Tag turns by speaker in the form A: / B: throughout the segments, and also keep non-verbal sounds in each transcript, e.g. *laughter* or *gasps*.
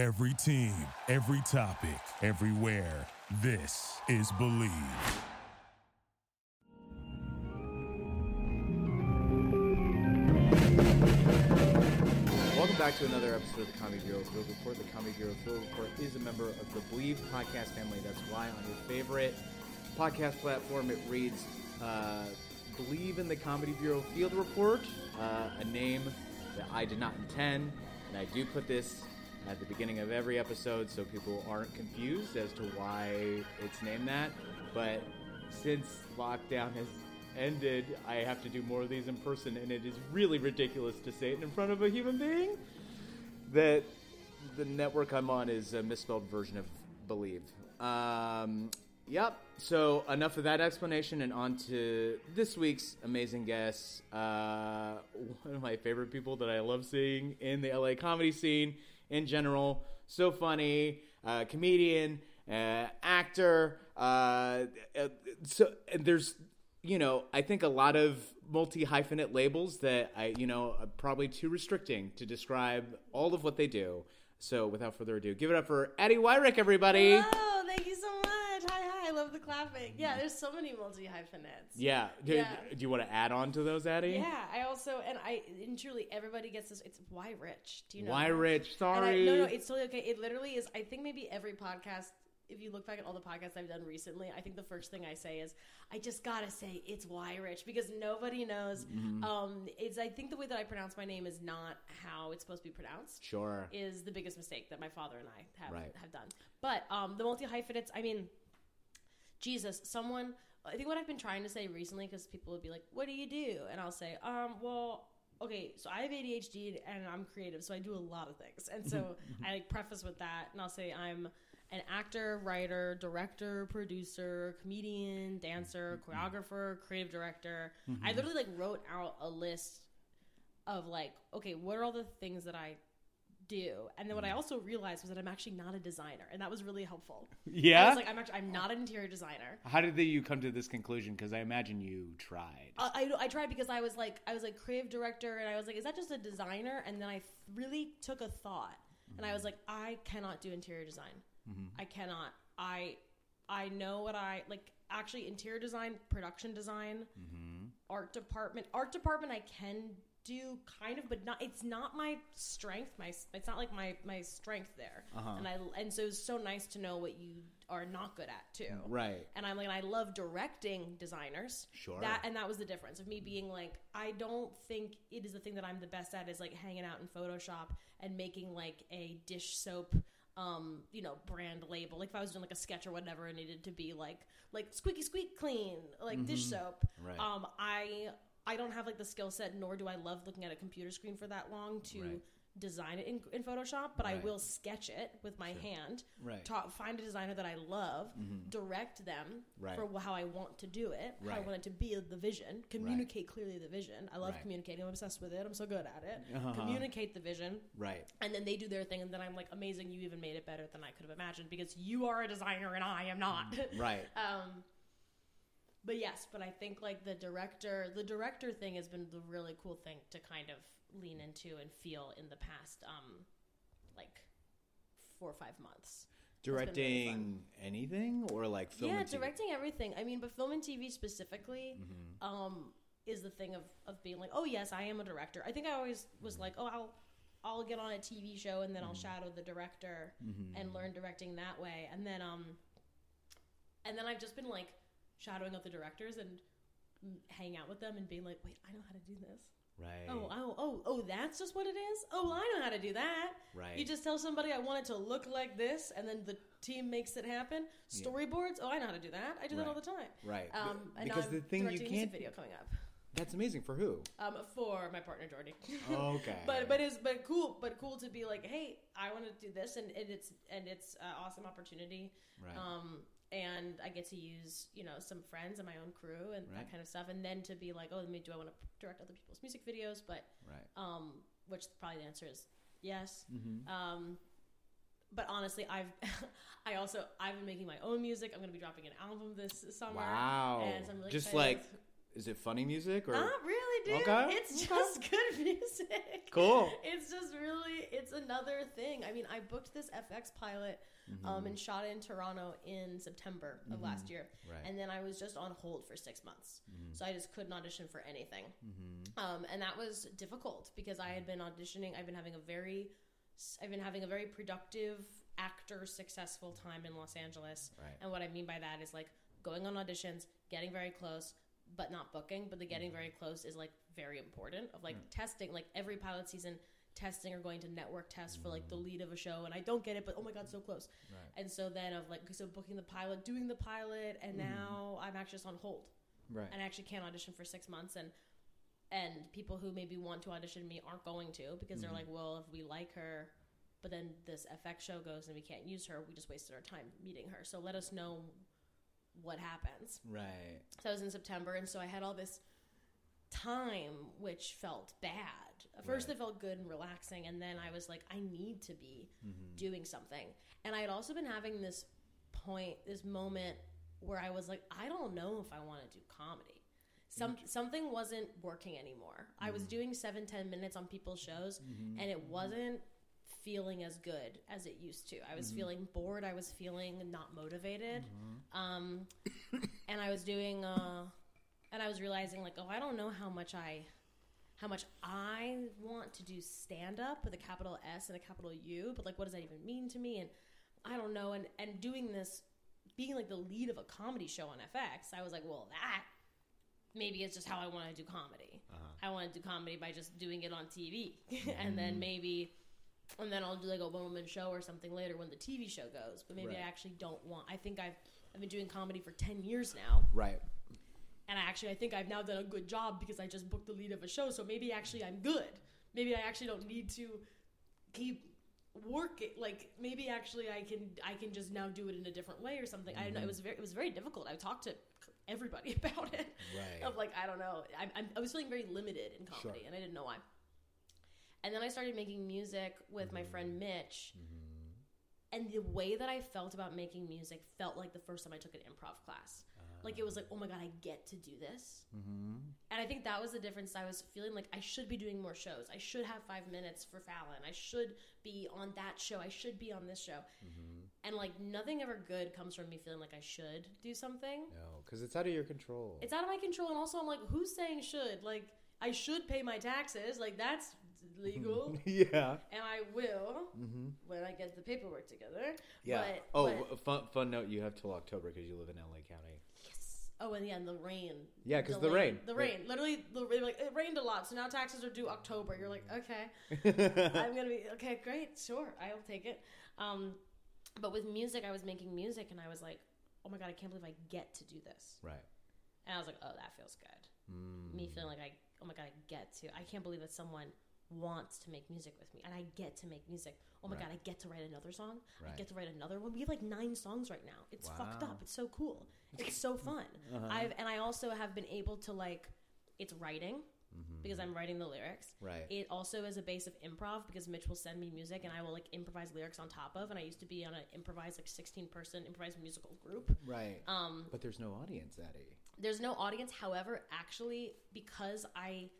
A: Every team, every topic, everywhere. This is Believe.
B: Welcome back to another episode of the Comedy Bureau Field Report. The Comedy Bureau Field Report is a member of the Believe podcast family. That's why on your favorite podcast platform it reads uh, Believe in the Comedy Bureau Field Report, uh, a name that I did not intend. And I do put this at the beginning of every episode so people aren't confused as to why it's named that. But since lockdown has ended, I have to do more of these in person, and it is really ridiculous to say it in front of a human being. That the network I'm on is a misspelled version of Believe. Um, yep. So enough of that explanation, and on to this week's amazing guest. Uh, *laughs* one of my favorite people that I love seeing in the LA comedy scene in general. So funny, uh, comedian, uh, actor. Uh, uh, so there's, you know, I think a lot of multi hyphenate labels that I, you know, are probably too restricting to describe all of what they do. So without further ado, give it up for Addie Weyrich, everybody.
C: Oh, thank you so much. Hi, hi. I love the clapping. Yeah, there's so many multi hyphenates.
B: Yeah. Do,
C: Yeah.
B: do you want to add on to those, Addie?
C: Yeah, I also and I and truly everybody gets this. It's why rich? Do you know?
B: Why
C: that?
B: rich?
C: And I,
B: Sorry.
C: no, no, it's totally okay. It literally is. I think maybe every podcast. If you look back at all the podcasts I've done recently, I think the first thing I say is, "I just gotta say it's why rich" because nobody knows.
B: Mm-hmm.
C: Um, it's I think the way that I pronounce my name is not how it's supposed to be pronounced.
B: Sure.
C: is the biggest mistake that my father and I have
B: Right.
C: have done. But um, the multi hyphenates, I mean, Jesus, someone. I think what I've been trying to say recently, because people would be like, "What do you do?" and I'll say, "Um, well." Okay, so I have ADHD and I'm creative, so I do a lot of things. And so *laughs* I like preface with that, and I'll say I'm an actor, writer, director, producer, comedian, dancer, choreographer, creative director. I literally like wrote out a list of like, okay, what are all the things that I do? And then what I mm. also realized was that I'm actually not a designer, and that was really helpful.
B: Yeah, I
C: was like, I'm actually I'm not an interior designer.
B: How did you come to this conclusion? Because I imagine you tried.
C: I, I, I tried because I was like I was like creative director, and I was like, is that just a designer? And then I th- really took a thought, and I was mm-hmm. like, I cannot do interior design. Mm-hmm. I cannot. I I know what I like. Actually, interior design, production design, mm-hmm. art department. Art department, I can do kind of, but not. It's not my strength. My it's not like my my strength there. And I and so it's so nice to know what you are not good at too.
B: Right.
C: And I'm like, and I love directing designers.
B: Sure.
C: That and that was the difference of me being like, I don't think it is the thing that I'm the best at is like hanging out in Photoshop and making like a dish soap um you know brand label like if i was doing like a sketch or whatever it needed to be like like squeaky squeak clean like dish soap
B: Right.
C: um i i don't have like the skill set nor do i love looking at a computer screen for that long to
B: Right.
C: design it in, in photoshop but
B: Right.
C: i will sketch it with my hand
B: Right.
C: ta- find a designer that i love direct them
B: Right.
C: for how i want to do it how i want it to be the vision communicate clearly the vision i love communicating i'm obsessed with it i'm so good at it
B: Uh-huh.
C: communicate the vision
B: Right.
C: and then they do their thing and then i'm like amazing you even made it better than i could have imagined because you are a designer and i am not
B: Right. *laughs*
C: um but yes but i think like the director the director thing has been the really cool thing to kind of lean into and feel in the past um like four or five months been really
B: Directing anything or like film?
C: yeah
B: and TV?
C: directing everything i mean but film and tv specifically
B: Mm-hmm.
C: um is the thing of of being like oh yes i am a director i think i always was
B: Mm-hmm.
C: like oh i'll i'll get on a tv show and then i'll shadow the director
B: Mm-hmm.
C: and learn directing that way and then um and then i've just been like shadowing out the directors and mm, hang out with them and being like wait i know how to do this
B: Right.
C: oh oh oh oh that's just what it is oh well, i know how to do that
B: Right.
C: you just tell somebody i want it to look like this and then the team makes it happen storyboards oh i know how to do that i do that all the time
B: Right.
C: um, and
B: Because
C: now
B: the
C: I'm
B: thing you
C: directing a music
B: can't-
C: video coming up
B: That's amazing for who?
C: um, for my partner Jordy.
B: Okay. *laughs*
C: but but it's but cool but cool to be like, hey, I want to do this, and, and it's and it's an awesome opportunity.
B: Right.
C: Um, and I get to use you know some friends and my own crew and
B: Right.
C: that kind of stuff, and then to be like, oh, me, do I want to direct other people's music videos? But
B: right.
C: um, which probably the answer is yes.
B: Mm-hmm.
C: Um, but honestly, I've *laughs* I also I've been making my own music. I'm going to be dropping an album this summer.
B: Wow.
C: And so I'm really
B: Just
C: excited.
B: like
D: is it funny music or
C: Not really, dude.
D: Okay,
C: It's
D: okay.
C: just *laughs* good music.
D: Cool.
C: It's just really, it's another thing. I mean, I booked this FX pilot um, and shot it in Toronto in September of last year.
D: Right.
C: And then I was just on hold for six months. So I just couldn't audition for anything.
D: Mm-hmm.
C: Um, and that was difficult because I had been auditioning. I've been having a very, I've been having a very productive actor successful time in Los Angeles.
D: Right.
C: And what I mean by that is like going on auditions, getting very close, but not booking. But the
D: Mm-hmm.
C: getting very close is like very important. Of like testing, like every pilot season, testing or going to network test for like the lead of a show, and I don't get it, but oh my god, so close.
D: Mm-hmm. Right.
C: And so then of like so booking the pilot, doing the pilot, and
D: Mm-hmm.
C: now I'm actually just on hold
D: right.
C: and I actually can't audition for six months and and people who maybe want to audition me aren't going to because they're like, well, if we like her, but then this FX show goes and we can't use her, we just wasted our time meeting her. So let us know what happens.
D: Right.
C: So that was in September, and so I had all this time which felt bad. At first,
D: Right.
C: it felt good and relaxing, and then I was like, I need to be mm-hmm. doing something. And I had also been having this point, this moment where I was like, I don't know if I want to do comedy. Some something wasn't working anymore. I was mm-hmm. doing seven ten minutes on people's shows, mm-hmm. and it wasn't feeling as good as it used to. I was feeling bored. I was feeling not motivated. Um, and I was doing, uh, and I was realizing like, oh, I don't know how much I, how much I want to do stand up with a capital S and a capital U, but like, what does that even mean to me? And I don't know. And and doing this, being like the lead of a comedy show on FX, I was like, well, that maybe it's just how I want to do comedy. I want to do comedy by just doing it on TV, *laughs* and then maybe, and then I'll do like a one woman show or something later when the TV show goes. But maybe
D: Right.
C: I actually don't want. I think I've I've been doing comedy for ten years now,
D: Right.
C: and I actually I think I've now done a good job because I just booked the lead of a show. So maybe actually I'm good. Maybe I actually don't need to keep working. Like maybe actually I can I can just now do it in a different way or something. I don't know. It mm-hmm. was very it was very difficult. I talked to everybody *laughs* about it.
D: Right.
C: Of like I don't know. I, I'm, I was feeling very limited in comedy,
D: Sure.
C: and I didn't know why. And then I started making music with my friend
D: Mm-hmm.
C: Mitch. And the way that I felt about making music felt like the first time I took an improv class. Like it was like, oh my god, I get to do this.
D: Mm-hmm.
C: And I think that was the difference. I was feeling like I should be doing more shows. I should have five minutes for Fallon. I should be on that show. I should be on this show.
D: Mm-hmm.
C: And like nothing ever good comes from me feeling like I should do something.
D: No, because it's out of your control.
C: It's out of my control. And also, I'm like, who's saying should? Like, I should pay my taxes. Like, that's legal. *laughs*
D: yeah.
C: and I will when I get the paperwork together.
D: Mm-hmm. Yeah.
C: But,
D: oh,
C: but-
D: fun fun note. You have till October because you live in LA County.
C: yes. Oh, and yeah, and the rain.
D: Yeah, because the rain.
C: The rain. Literally, the like it rained a lot, so now taxes are due October. You're like, okay, *laughs* I'm gonna be okay. Great, sure, I'll take it. Um, but with music, I was making music, and I was like, oh my god, I can't believe I get to do this.
D: Right.
C: And I was like, oh, that feels good.
D: Mm.
C: Me feeling like I, oh my god, I get to. I can't believe that someone wants to make music with me, and I get to make music. Oh my
D: Right.
C: god, I get to write another song. I get to write another one. We have like nine songs right now. It's fucked up. It's so cool. It's so *laughs* fun.
D: Uh-huh.
C: I've and I also have been able to like, it's writing because I'm writing the lyrics.
D: Mm-hmm. Right.
C: It also is a base of improv because Mitch will send me music and I will like improvise lyrics on top of. And I used to be on an improvised like 16 person improvised musical group.
D: Right.
C: Um,
D: but there's no audience, Addie.
C: there's no audience. However, actually, because I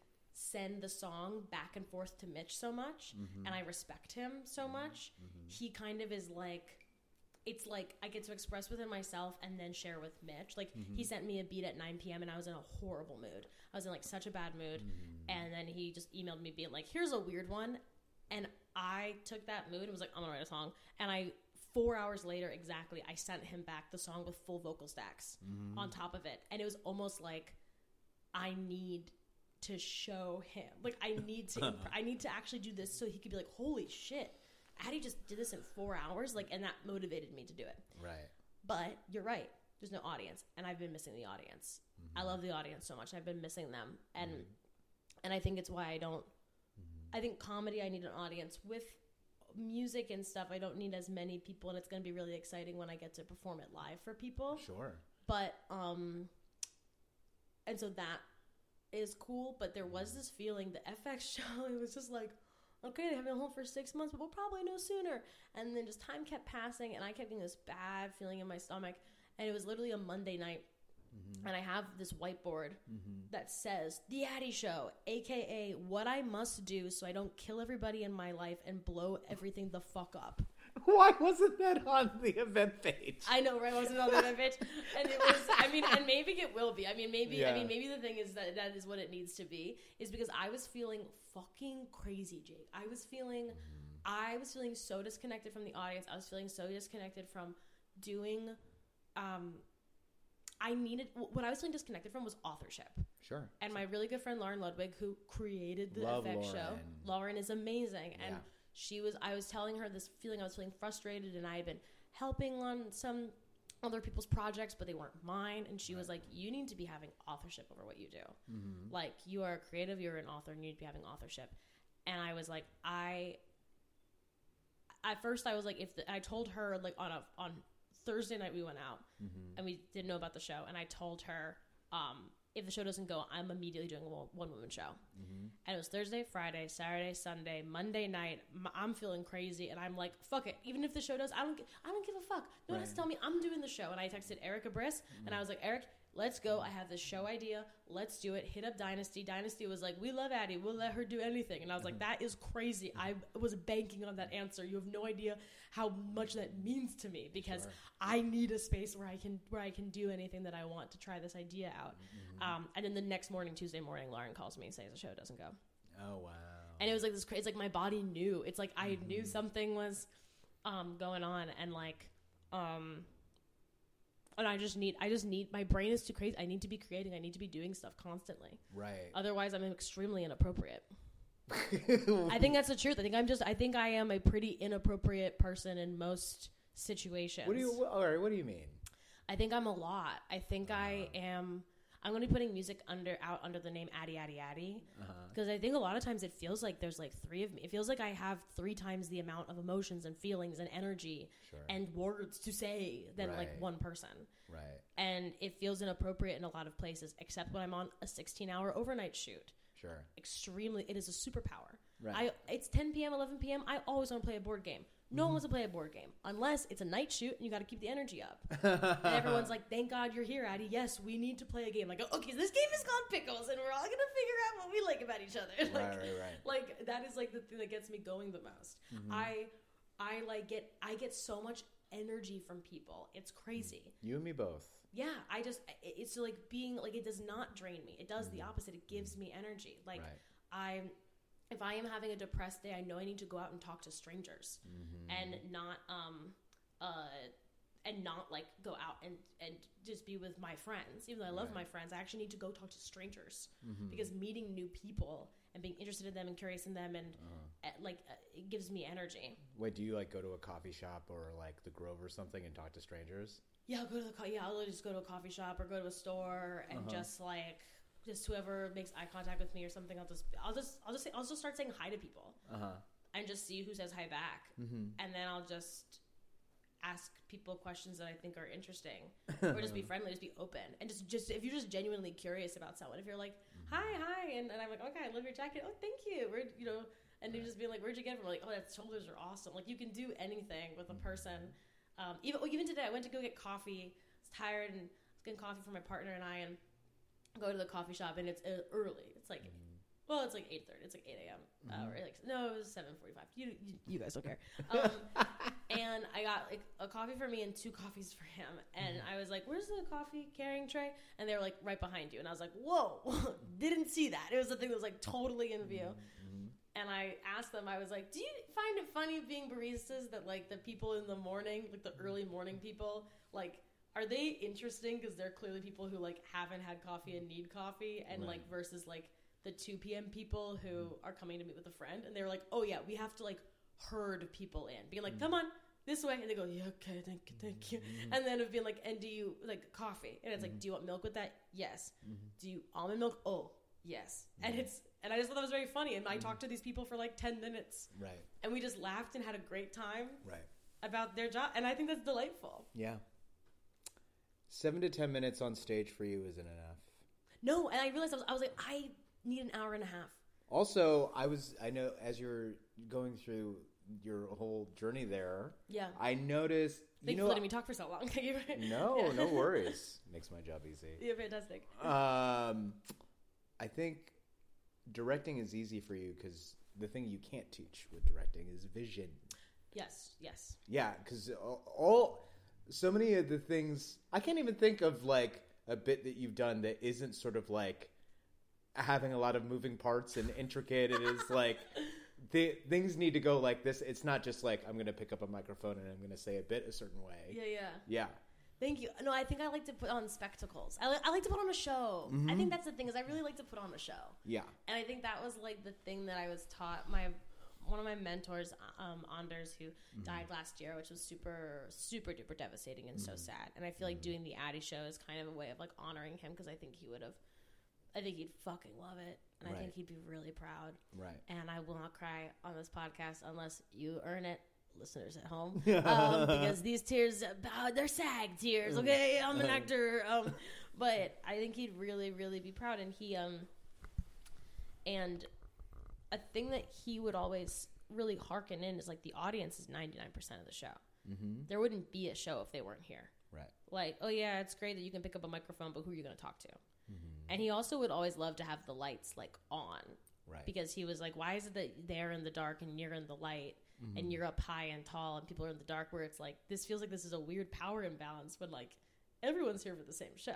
C: send the song back and forth to Mitch so much mm-hmm. and I respect him so mm-hmm. much, mm-hmm. he kind of is like, it's like I get to express within myself and then share with Mitch. Like, he sent me a beat at 9 p.m. and I was in a horrible mood. I was in like such a bad mood. And then he just emailed me being like, here's a weird one. And I took that mood and was like, I'm gonna write a song. And I, four hours later exactly, I sent him back the song with full vocal stacks on top of it. And it was almost like, I need to show him. Like, I need to, *laughs* imp- I need to actually do this so he could be like, holy shit. Addie just did this in four hours. Like, and that motivated me to do it.
D: Right.
C: But you're right. There's no audience, and I've been missing the audience. I love the audience so much. I've been missing them, and and I think it's why I don't. I think comedy. I need an audience with music and stuff. I don't need as many people, and it's going to be really exciting when I get to perform it live for people.
D: Sure.
C: But um, and so that is cool. But there was this feeling, the FX *laughs* show. It was just like. Okay, they have been home for six months, but we'll probably know sooner. And then just time kept passing, and I kept getting this bad feeling in my stomach. And it was literally a Monday night mm-hmm. and I have this whiteboard mm-hmm. that says the Addy Show, aka what I must do so I don't kill everybody in my life and blow everything the fuck up. *laughs*
D: Why wasn't that on the event page?
C: I know, right? Wasn't on the event page, *laughs* and it was. I mean, and maybe it will be. I mean, maybe. I mean, maybe the thing is that that is what it needs to be. Is because I was feeling fucking crazy, Jake. I was feeling, I was feeling so disconnected from the audience. I was feeling so disconnected from doing. Um, I needed what I was feeling disconnected from was authorship.
D: Sure.
C: And my really good friend Lauren Ludwig, who created the
D: Love
C: show,
D: Lauren.
C: Lauren is amazing. And
D: Yeah.
C: She was, I was telling her this feeling, I was feeling frustrated, and I had been helping on some other people's projects, but they weren't mine. And she was like, You need to be having authorship over what you do.
D: Mm-hmm.
C: Like, you are a creative, you're an author, and you need to be having authorship. And I was like, I, at first, I was like, if the, I told her, like, on a, on Thursday night, we went out
D: Mm-hmm.
C: and we didn't know about the show. And I told her, um, if the show doesn't go, I'm immediately doing a one woman show.
D: Mm-hmm.
C: And it was Thursday, Friday, Saturday, Sunday, Monday night. I'm feeling crazy, and I'm like, "Fuck it." Even if the show does, I don't. I don't give a fuck. No one has to tell me I'm doing the show. And I texted Erica Briss, and I was like, "Eric, let's go. I have this show idea. Let's do it." Hit up Dynasty. Dynasty was like, "We love Addie. We'll let her do anything." And I was like, "That is crazy." I was banking on that answer. You have no idea how much that means to me because
D: Sure.
C: I need a space where I can where I can do anything that I want to try this idea out. Um, and then the next morning, Tuesday morning, Lauren calls me and says the show doesn't go.
D: Oh wow.
C: And it was like this crazy. It's like my body knew. It's like I knew something was um, going on, and like, um, and I just need. I just need. My brain is too crazy. I need to be creating. I need to be doing stuff constantly.
D: right.
C: Otherwise, I'm extremely inappropriate. *laughs* I think that's the truth. I think I'm just. I think I am a pretty inappropriate person in most situations.
D: what do you? All right. What do you mean?
C: I think I'm a lot. I think I uh-huh. am. I'm going to be putting music under out under the name Addy Addy Addy
D: Uh-huh.
C: because I think a lot of times it feels like there's like three of me. It feels like I have three times the amount of emotions and feelings and energy
D: Sure.
C: and words to say than like one person.
D: right.
C: And it feels inappropriate in a lot of places, except when I'm on a 16 hour overnight shoot.
D: Sure.
C: Extremely, it is a superpower.
D: Right.
C: I it's 10 p.m., 11 p.m. I always want to play a board game. No
D: Mm-hmm.
C: one wants to play a board game unless it's a night shoot and you got to keep the energy up. *laughs* and everyone's like, "Thank God you're here, Addie. Yes, we need to play a game." Like, okay, this game is called Pickles, and we're all gonna figure out what we like about each other. *laughs* like,
D: right. Right. Right.
C: like that is like the thing that gets me going the most.
D: Mm-hmm.
C: I, I like get I get so much energy from people. It's crazy.
D: You and me both.
C: Yeah, I just it's like being like it does not drain me. It does the opposite. It gives me energy. Like
D: Right.
C: I if I am having a depressed day, I know I need to go out and talk to strangers and not um uh and not like go out and and just be with my friends. Even though I love
D: Right.
C: my friends, I actually need to go talk to strangers because meeting new people and being interested in them and curious in them and uh, like uh, it gives me energy.
D: Wait, do you like go to a coffee shop or like the Grove or something and talk to strangers?
C: Yeah, I'll go to the co- yeah, I'll just go to a coffee shop or go to a store and just like just whoever makes eye contact with me or something, I'll just I'll just I'll just say, I'll just start saying hi to people
D: Uh huh.
C: and just see who says hi back,
D: Mm-hmm.
C: and then I'll just ask people questions that I think are interesting, or just be *laughs* friendly, just be open, and just just if you're just genuinely curious about someone, if you're like hi hi, and, and I'm like okay, I love your jacket, oh thank you, where you know, and you just be like where'd you get it from? Like oh that shoulders are awesome, like you can do anything with a person. Um, even well, even today, I went to go get coffee. I was tired and I was getting coffee for my partner and I, and go to the coffee shop and it's uh, early. It's like, well, it's like eight thirty. It's like eight a.m. Uh, or like no, it was seven forty-five. You, you you guys don't care. *laughs* Um, and I got like a coffee for me and two coffees for him. And I was like, "Where's the coffee carrying tray?" And they were like, "Right behind you." And I was like, "Whoa, *laughs* didn't see that." It was the thing that was like totally in view. And I asked them, I was like, "Do you find it funny being baristas that like the people in the morning, like the early morning people, like are they interesting because they're clearly people who like haven't had coffee and need coffee, and like versus like the two p.m. people who mm. are coming to meet with a friend, and they're like, "Oh yeah, we have to like herd people in, being like, mm. come on." This way, and they go, yeah, okay, thank you, thank you. Mm-hmm. And then of being like, and do you like coffee? And it's like, mm-hmm. do you want milk with that? Yes. Mm-hmm. Do you almond milk? Oh, yes. And it's and I just thought that was very funny. And I talked to these people for like ten minutes,
D: Right.
C: and we just laughed and had a great time
D: Right.
C: about their job. And I think that's delightful.
D: Yeah. Seven to ten minutes on stage for you isn't enough.
C: No, and I realized I was, I was like, I need an hour and a half.
D: Also, I was I know as you're going through
B: your whole journey there.
C: Yeah.
B: I noticed.
C: Thank
B: you know,
C: for letting me talk for so long. *laughs*
B: No, *laughs*
C: Yeah.
B: no worries. Makes my job easy.
C: Yeah, fantastic.
B: Um, I think directing is easy for you because the thing you can't teach with directing is vision.
C: Yes, yes.
B: Yeah, because all so many of the things I can't even think of like a bit that you've done that isn't sort of like having a lot of moving parts and intricate. It is *laughs* like the things need to go like this. It's not just like I'm going to pick up a microphone and I'm going to say a bit a certain way.
C: Yeah, yeah.
B: Yeah.
C: Thank you. No, I think I like to put on spectacles. I, li- I like to put on a show. I think mm-hmm. that's the thing is I really like to put on a show.
B: Yeah.
C: And I think that was like the thing that I was taught. My one of my mentors, um, Anders, who died last year, which was super, super duper devastating and so sad. And I feel like doing the Addy show is kind of a way of like honoring him because I think he would have, I think he'd fucking love it, and I think he'd be really proud.
B: Right.
C: And I will not cry on this podcast unless you earn it. Listeners at home, *laughs* um, because these tears, uh, they're SAG tears. Okay, I'm an actor, um, but I think he'd really, really be proud. And he, um, and a thing that he would always really hearken in is like the audience is 99% of the show. Mm-hmm. There wouldn't be a show if they weren't here.
B: Right.
C: Like, oh yeah, it's great that you can pick up a microphone, but who are you going to talk to? And he also would always love to have the lights like on
B: Right.
C: because he was like, why is it that they're in the dark and you're in the light and you're up high and tall and people are in the dark? Where it's like this feels like this is a weird power imbalance when like everyone's here for the same show.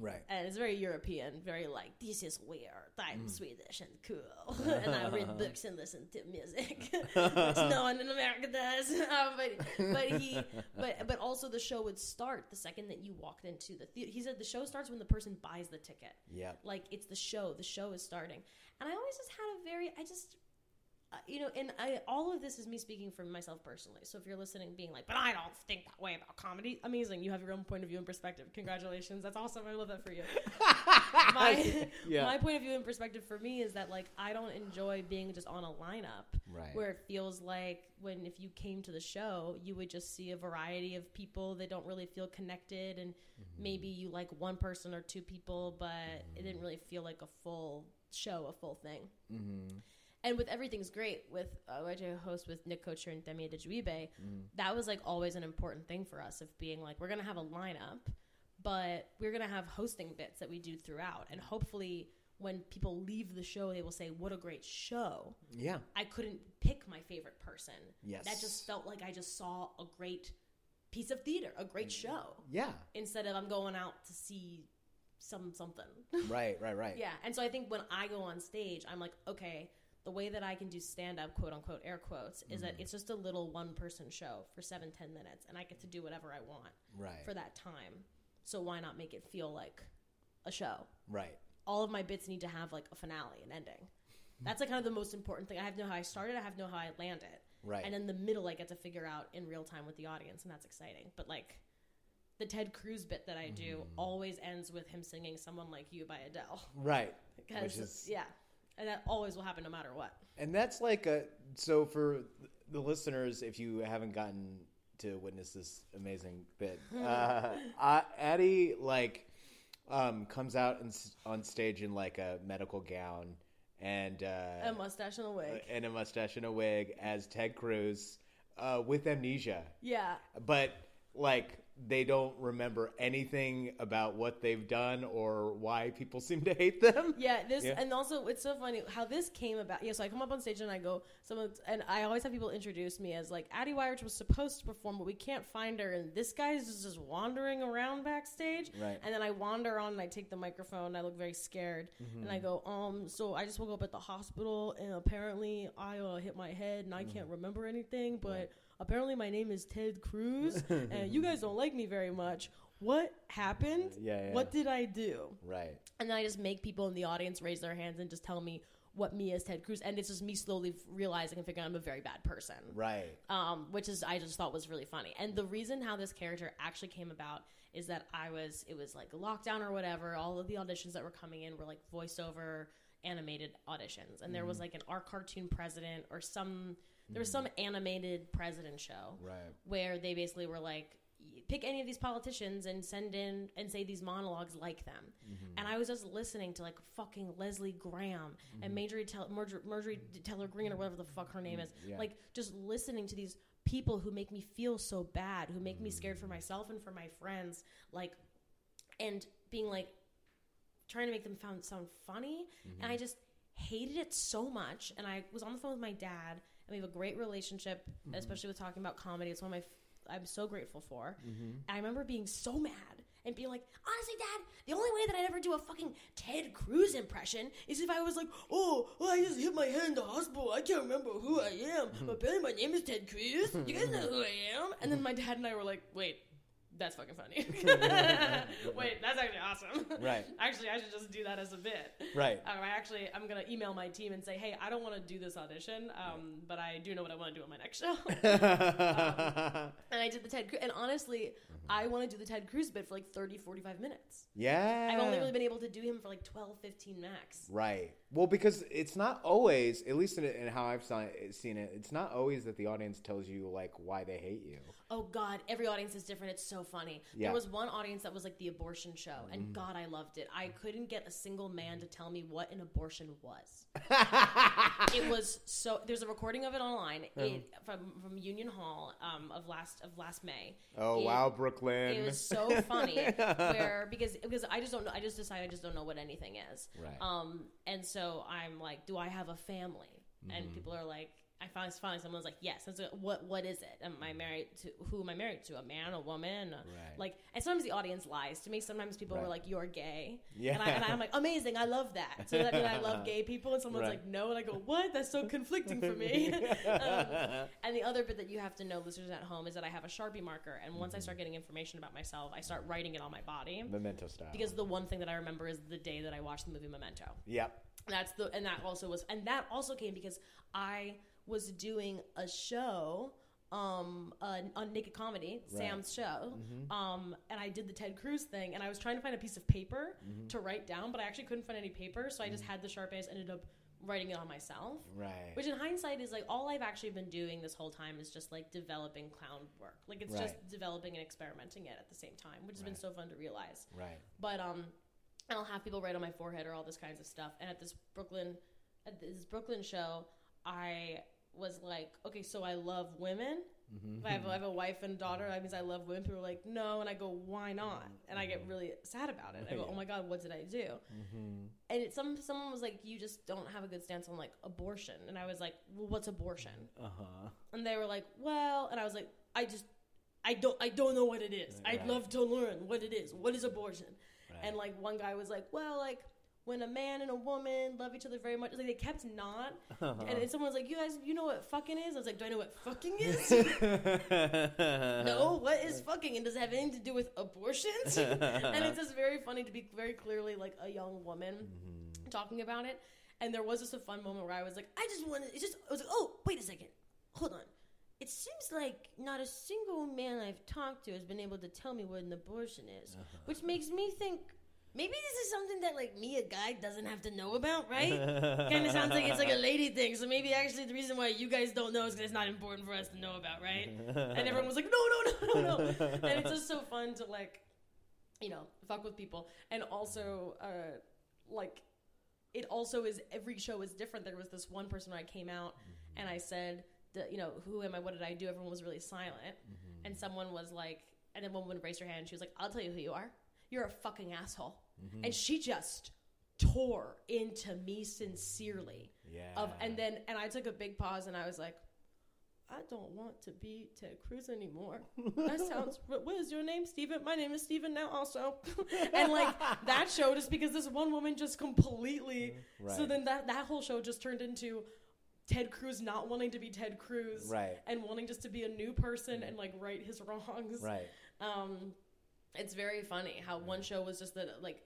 B: Right.
C: And it's very European, very like this is weird. I'm Swedish and cool, *laughs* and I read books and listen to music, *laughs* which no one in America does. *laughs* Uh, but but he but but also the show would start the second that you walked into the theater. He said the show starts when the person buys the ticket.
B: Yeah.
C: Like it's the show. The show is starting, and I always just had a very I just. Uh, you know, and I, all of this is me speaking for myself personally. So if you're listening, being like, "But I don't think that way about comedy," amazing. You have your own point of view and perspective. Congratulations, that's awesome. I love that for you. *laughs* my
B: Yeah.
C: my point of view and perspective for me is that like I don't enjoy being just on a lineup
B: Right.
C: where it feels like when if you came to the show you would just see a variety of people that don't really feel connected and
B: Mm-hmm.
C: maybe you like one person or two people but it didn't really feel like a full show a full thing
B: Mm-hmm.
C: And with everything's great with uh, I do host with Nick Kocher and Demi Adejuyigbe,
B: Mm-hmm.
C: that was like always an important thing for us of being like we're gonna have a lineup, but we're gonna have hosting bits that we do throughout, and hopefully when people leave the show, they will say, "What a great show!"
B: Yeah.
C: I couldn't pick my favorite person.
B: Yes.
C: that just felt like I just saw a great piece of theater, a great show,
B: Yeah.
C: instead of I'm going out to see some something.
B: Right. Right. Right. *laughs*
C: Yeah, and so I think when I go on stage, I'm like, okay, the way that I can do stand up, quote unquote, air quotes, is
B: Mm-hmm.
C: that it's just a little one person show for seven, ten minutes, and I get to do whatever I want
B: Right.
C: for that time. So why not make it feel like a show?
B: Right.
C: All of my bits need to have like a finale, an ending. That's like kind of the most important thing. I have to know how I started, I have to know how I land it.
B: Right.
C: And in the middle, I get to figure out in real time with the audience, and that's exciting. But like, the Ted Cruz bit that I do
B: Mm-hmm.
C: always ends with him singing "Someone Like You" by Adele
B: Right. *laughs*
C: because
B: Which is
C: yeah, and that always will happen no matter what.
B: And that's like a so for the listeners, if you haven't gotten to witness this amazing bit, *laughs* uh, Addie like um, comes out and on stage in like a medical gown and uh,
C: A mustache and a wig.
B: and a mustache and a wig as Ted Cruz uh, with amnesia,
C: Yeah,
B: but like they don't remember anything about what they've done or why people *laughs* seem to hate them.
C: yeah. This
B: Yeah.
C: and also it's so funny how this came about. Yeah, so I come up on stage and I go, someone, and I always have people introduce me as like Addie Weyrich was supposed to perform, but we can't find her, and this guy's just, just wandering around backstage.
B: Right.
C: And then I wander on and I take the microphone. And I look very scared,
B: Mm-hmm.
C: and I go, um, so I just woke up at the hospital, and apparently I uh, hit my head, and I
B: Mm-hmm.
C: can't remember anything, but. Apparently, my name is Ted Cruz, *laughs* and you guys don't like me very much. What happened?
B: Yeah, yeah.
C: What did I do?
B: Right.
C: And then I just make people in the audience raise their hands and just tell me what me as Ted Cruz, and it's just me slowly realizing and figuring I'm a very bad person.
B: Right.
C: Um, which is I just thought was really funny. And the reason how this character actually came about is that I was it was like lockdown or whatever. All of the auditions that were coming in were like voiceover animated auditions, and there was like an art cartoon president or some there was mm-hmm. some animated president show
B: Right.
C: where they basically were like pick any of these politicians and send in and say these monologues like them. Mm-hmm. And I was just listening to like fucking Leslie Graham and mm-hmm. Marjorie, Tel- Marjorie, Marjorie Taylor Greene or whatever the fuck her name is.
D: Yeah.
C: Like just listening to these people who make me feel so bad, who make me scared for myself and for my friends, like, and being like trying to make them sound sound funny, and I just hated it so much. And I was on the phone with my dad, and we have a great relationship, mm-hmm. especially with talking about comedy. It's one of my f- I'm so grateful for. Mm-hmm. And I remember being so mad and being like, honestly, Dad, the only way that I'd ever do a fucking Ted Cruz impression is if I was like, oh, well, I just hit my head in the hospital. I can't remember who I am. Mm-hmm. But apparently my name is Ted Cruz. You guys know who I am. And then my dad and I were like, wait. That's fucking funny. *laughs* *laughs* Wait, that's actually awesome.
D: Right. *laughs*
C: Actually, I should just do that as a bit.
D: Right.
C: Um, I actually, I'm gonna email my team and say, hey, I don't want to do this audition, um, but I do know what I want to do on my next show. and I did the Ted Cruz, and honestly, I want to do the Ted Cruz bit for like 30, 45 minutes.
D: yeah.
C: I've only really been able to do him for like 12, 15 max.
D: Right. Well, because it's not always, at least in, in how I've seen it, it's not always that the audience tells you like why they hate you.
C: Oh God, every audience is different. It's so funny.
D: Yeah.
C: There was one audience that was like the abortion show, and God, I loved it. I couldn't get a single man to tell me what an abortion was. *laughs* it was so. There's a recording of it online it, from from Union Hall um, of last of last May.
D: Oh
C: It-
D: wow, Brooklyn.
C: It was so funny *laughs* where because because I just don't know. I just decided I just don't know what anything is.
D: Right.
C: Um, and so I'm like, do I have a family?
D: Mm-hmm.
C: And people are like, I finally finally someone's like, yes. So what what is it? Am I married to who am I married to? A man, a woman?
D: Right.
C: Like, and sometimes the audience lies to me. Sometimes people
D: Right.
C: were like, you're gay.
D: Yeah.
C: And, I, and I'm like, amazing. I love that. So that means I love gay *laughs* people. And someone's
D: Right.
C: like, no. And I go, what? That's so conflicting for me. *laughs* *laughs* um, and the other bit that you have to know, listeners at home, is that I have a Sharpie marker. And once I start getting information about myself, I start writing it on my body.
D: Memento style.
C: Because the one thing that I remember is the day that I watched the movie Memento.
D: Yep.
C: That's the and that also was and that also came because I was doing a show um uh, on Naked Comedy, Sam's show. Um and I did the Ted Cruz thing and I was trying to find a piece of paper to write down, but I actually couldn't find any paper, so I just had the Sharpies ended up writing it on myself.
D: Right.
C: Which in hindsight is like all I've actually been doing this whole time is just like developing clown work. Like it's just developing and experimenting it at the same time, which has been so fun to realize.
D: right.
C: But um, I'll have people write on my forehead or all this kinds of stuff. And at this Brooklyn, at this Brooklyn show, I was like, okay, so I love women. Mm-hmm. If I have, I have a wife and daughter, mm-hmm. that means I love women. People are like, no, and I go, why not? And I get mm-hmm. really sad about it. I go, oh my god, what did I do? And it, some someone was like, you just don't have a good stance on like abortion, and I was like, well, what's abortion?
D: Uh huh.
C: And they were like, well, and I was like, I just, I don't, I don't know what it is. I'd love to learn what it is. What is abortion?
D: Right.
C: And like one guy was like, well, like when a man and a woman love each other very much, like they kept not.
D: Uh-huh.
C: And then someone was like, you guys, you know what fucking is? I was like, do I know what fucking *laughs* is? no, what is fucking? And does it have anything to do with abortions? *laughs* and it's just very funny to be very clearly like a young woman
D: Mm-hmm.
C: talking about it. And there was just a fun moment where I was like, I just wanted, it's just, I was like, oh, wait a second. Hold on. It seems like not a single man I've talked to has been able to tell me what an abortion is,
D: Uh-huh.
C: which makes me think maybe this is something that like me, a guy, doesn't have to know about, right? kind of sounds like it's like a *laughs* lady thing. So maybe actually the reason why you guys don't know is because it's not important for us to know about, right? And everyone was like, no, no, no, no, no. and it's just so fun to like, you know, fuck with people, and also uh, like it also is every show is different. There was this one person where I came out and I said, you know, who am I? What did I do? Everyone was really silent, and someone was like, and then one woman raised her hand. and She was like, "I'll tell you who you are. You're a fucking asshole," and she just tore into me sincerely.
D: Yeah.
C: Of and then and I took a big pause and I was like. I don't want to be Ted Cruz anymore. That *laughs* sounds. What is your name, Steven? My name is Steven now, also. *laughs* and like that show, just because this one woman just completely. So then that that whole show just turned into Ted Cruz not wanting to be Ted Cruz,
D: Right.
C: And wanting just to be a new person and like right his wrongs,
D: Right.
C: Um, it's very funny how one show was just that like.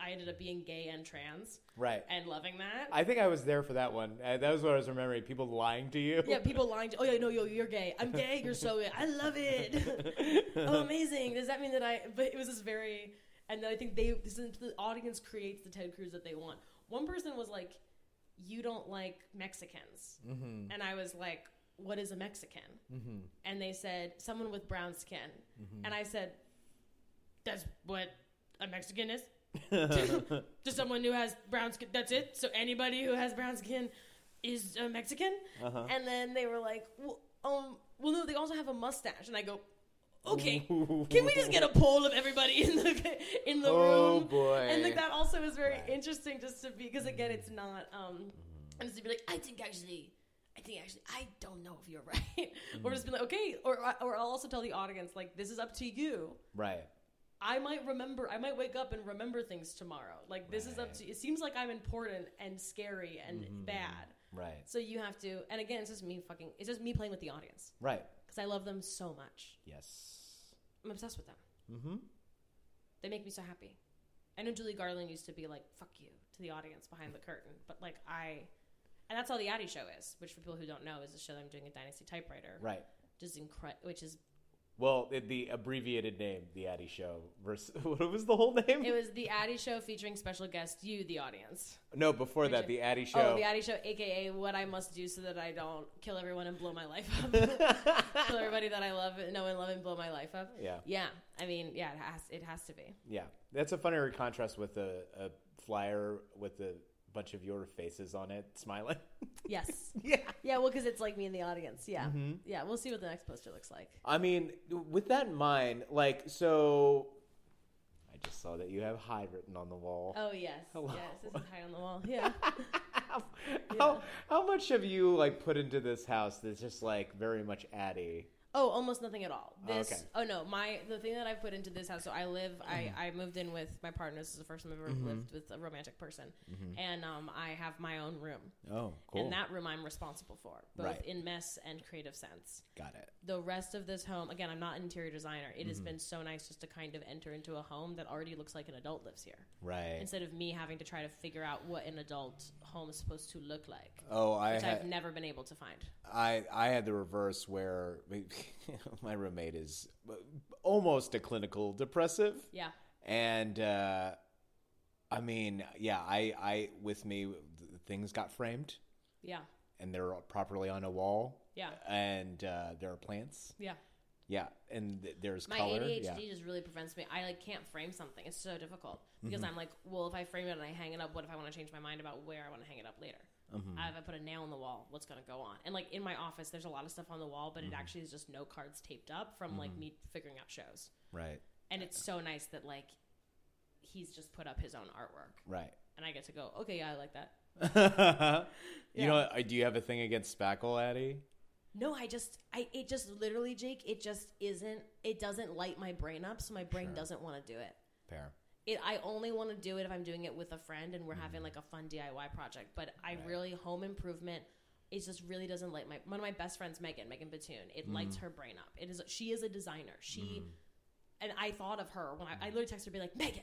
C: I ended up being gay and trans
D: Right.
C: and loving that.
D: I think I was there for that one. Uh, that was what I was remembering. People lying to you.
C: yeah, people lying. To, oh yeah, no, yo, you're gay. I'm *laughs* gay. You're so gay. I love it. *laughs* oh, amazing. Does that mean that I? But it was just very. And then I think they this the audience creates the Ted Cruz that they want. One person was like, "You don't like Mexicans,"
D: Mm-hmm.
C: and I was like, "What is a Mexican?" And they said, "Someone with brown skin." And I said, "That's what a Mexican is." *laughs* to someone who has brown skin. That's it. So anybody who has brown skin is a Mexican. And then they were like, well, um, well, no, they also have a mustache. And I go, okay, can we just get a poll of everybody in the in the
B: Oh,
C: room?
B: boy.
C: And like that also is very interesting, just to be because again, it's not um, and just to be like, I think actually. I think actually, I don't know if you're *laughs* right. or just be like, okay, or or I'll also tell the audience like, this is up to you.
B: Right.
C: I might remember. I might wake up and remember things tomorrow. Like this is up to. It seems like I'm important and scary and bad.
B: Right.
C: So you have to. And again, it's just me fucking. It's just me playing with the audience
B: Right.
C: because I love them so much.
B: Yes.
C: I'm obsessed with them.
B: Mm-hmm.
C: They make me so happy. I know Judy Garland used to be like "fuck you" to the audience behind the curtain, but like I, and that's all the Addy Show is. Which for people who don't know is a show that I'm doing a Dynasty typewriter,
B: Right.
C: Just incredible. Which is
B: Well, it, the abbreviated name, the Addy Show. Versus *laughs* what was the whole name?
C: it was the Addy Show featuring special guest you, the audience.
B: no, before that,
C: oh,
B: the Addy Show.
C: Oh, the Addy Show, aka what I must do so that I don't kill everyone and blow my life up. *laughs* *laughs* kill everybody that I love, and know and love, and blow my life up.
B: Yeah.
C: Yeah. I mean, yeah, it has it has to be.
B: Yeah, that's a funnier contrast with a, a flyer with a bunch of your faces on it, smiling. *laughs*
C: Yes.
B: yeah.
C: yeah. Well, because it's like me in the audience. Yeah.
B: Mm-hmm.
C: Yeah. We'll see what the next poster looks like.
B: I mean, with that in mind, like, so I just saw that you have high written on the wall.
C: Oh yes.
B: Hello.
C: Yes. This is high on the wall. *laughs* Yeah.
B: how, how, how much have you like put into this house that's just like very much Addy?
C: Oh, almost nothing at all.
B: Oh,
C: This.
B: okay.
C: Oh no, my the thing that I've put into this house. So I live. I I moved in with my partner. This is the first time I've ever lived with a romantic person, and um I have my own room.
B: Oh, cool.
C: And that room I'm responsible for, both
B: Right.
C: in mess and creative sense.
B: got it.
C: The rest of this home, again, I'm not an interior designer. It
B: Mm-hmm.
C: has been so nice just to kind of enter into a home that already looks like an adult lives here.
B: Right.
C: Instead of me having to try to figure out what an adult home is supposed to look like,
B: Oh, I
C: which
B: had,
C: I've never been able to find.
B: I I had the reverse where *laughs* *laughs* my roommate is almost a clinical depressive.
C: Yeah.
B: and uh, I mean, yeah, I, I with me, th- things got framed,
C: Yeah.
B: and they're properly on a wall,
C: Yeah.
B: and uh, there are plants,
C: Yeah.
B: yeah, and th- there's
C: My
B: color,
C: ADHD
B: yeah,
C: just really prevents me. I like can't frame something. It's so difficult because
B: Mm-hmm.
C: I'm like, well, if I frame it and I hang it up, what if I want to change my mind about where I want to hang it up later?
B: Mm-hmm.
C: Uh, if I put a nail in the wall, what's going to go on? And like in my office, there's a lot of stuff on the wall, but
B: Mm-hmm.
C: it actually is just note cards taped up from like me figuring out shows.
B: right,
C: And it's so nice that like he's just put up his own artwork,
B: right.
C: and I get to go, okay, yeah, I like that. *laughs*
B: you know, uh, do you have a thing against spackle, Addie?
C: No, I just, I it just literally, Jake, it just isn't. It doesn't light my brain up, so my brain
B: Sure.
C: doesn't want to do it.
B: Fair.
C: It I only want to do it if I'm doing it with a friend and we're having like a fun DIY project. But I
B: Mm-hmm. Right.
C: really home improvement. It just really doesn't light my one of my best friends, Megan, Megan Batoon. It
B: Mm-hmm.
C: lights her brain up. It is she is a designer. She and I thought of her when I, I literally texted her, be like, Megan,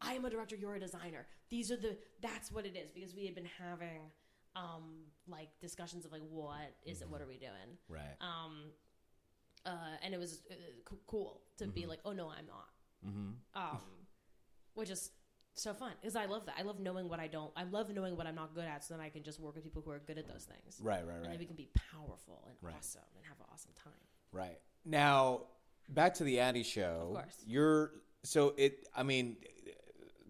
C: I am a director. You're a designer. These are the that's what it is because we had been having um like discussions of like what is it? What are we doing?
B: Right.
C: Um, uh, and it was uh, co- cool to be like, oh no, I'm not.
B: Mm-hmm.
C: Um, which is so fun because I love that. I love knowing what I don't. I love knowing what I'm not good at, so then I can just work with people who are good at those things.
B: Right, right, right.
C: And then we can be powerful and
B: Right.
C: awesome and have an awesome time.
B: right. Now, back to the Addie show.
C: Of course.
B: You're so it. I mean,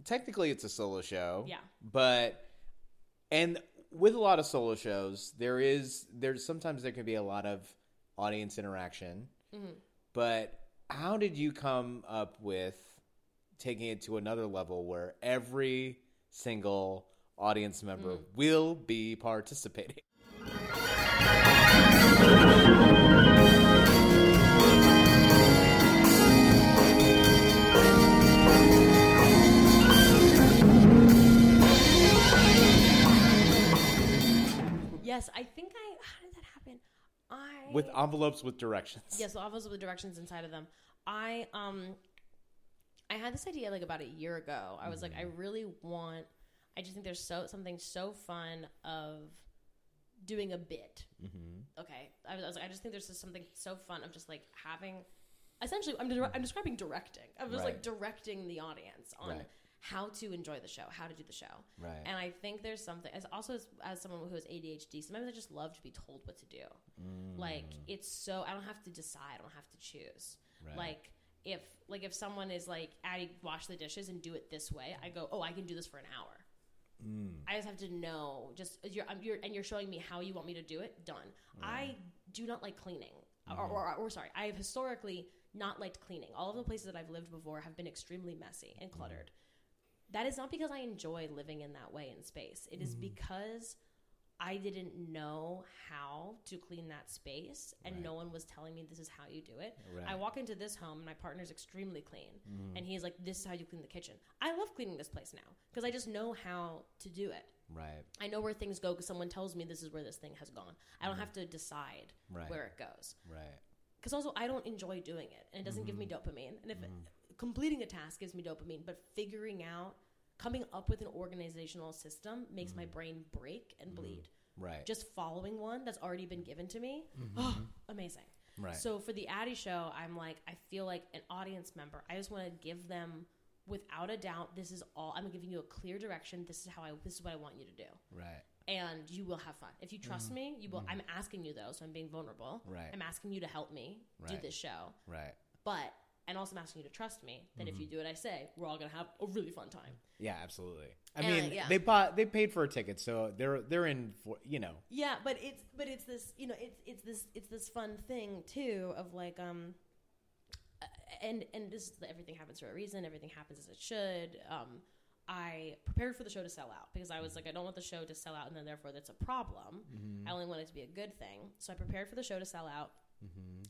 B: technically, it's a solo show.
C: Yeah.
B: but and with a lot of solo shows there is there's sometimes there can be a lot of audience interaction
C: Mm-hmm.
B: but how did you come up with taking it to another level where every single audience member
C: Mm.
B: will be participating
C: Yes, I think I. How did that happen? I
B: with envelopes with directions
C: yes, obviously with directions inside of them. I um, I had this idea like about a year ago. I was like, I really want. I just think there's so something so fun of doing a bit.
B: mm-hmm.
C: Okay, I was, I was like, I just think there's just something so fun of just like having. Essentially, I'm, dire- I'm describing directing. I was like directing the audience on
B: Right.
C: how to enjoy the show, how to do the show.
B: Right.
C: And I think there's something as also as, as someone who has ADHD, sometimes I just love to be told what to do. Like it's so I don't have to decide, I don't have to choose.
B: Right.
C: Like if like if someone is like, Addie, wash the dishes and do it this way, I go, oh, I can do this for an hour. Mm. I just have to know. Just you're, um, you're and you're showing me how you want me to do it. Done. I do not like cleaning, or, mm-hmm. or, or sorry, I have historically not liked cleaning. All of the places that I've lived before have been extremely messy and mm. cluttered. That is not because I enjoy living in that way in space. It is mm. because I didn't know how to clean that space, and no one was telling me this is how you do it.
B: Right.
C: I walk into this home, and my partner's extremely clean, mm-hmm. and he's like, "This is how you clean the kitchen." I love cleaning this place now because I just know how to do it.
B: Right.
C: I know where things go because someone tells me this is where this thing has gone. I don't mm-hmm. have to decide
B: Right.
C: where it goes
B: Right.
C: because also I don't enjoy doing it, and it doesn't give me mm-hmm. dopamine. And if completing a task gives me dopamine, but figuring out, coming up with an organizational system makes my mm. brain break and mm. bleed.
B: Right.
C: Just following one that's already been given to me, mm-hmm. oh, amazing.
B: Right.
C: So for the Addie show, I'm like, I feel like an audience member. I just want to give them, without a doubt, this is all. I'm giving you a clear direction. This is how I. This is what I want you to do
B: right.
C: and you will have fun. If you trust mm-hmm. me, you will. Mm-hmm. I'm asking you though, so I'm being vulnerable.
B: Mm-hmm. Right.
C: I'm asking you to help me do this show,
B: Right.
C: but and also I'm asking you to trust me that if you
B: Mm-hmm.
C: do what I say, we're all gonna have a really fun time.
B: Yeah, absolutely. I
C: And,
B: mean,
C: yeah.
B: they bought they paid for a ticket, so they're they're in for you know.
C: Yeah, but it's but it's this you know it's it's this it's this fun thing too of like um and and this everything happens for a reason. Everything happens as it should. Um, I prepared for the show to sell out because I was like, I don't want the show to sell out, and then therefore that's a problem. I only want it to be a good thing. So I prepared for the show to sell out,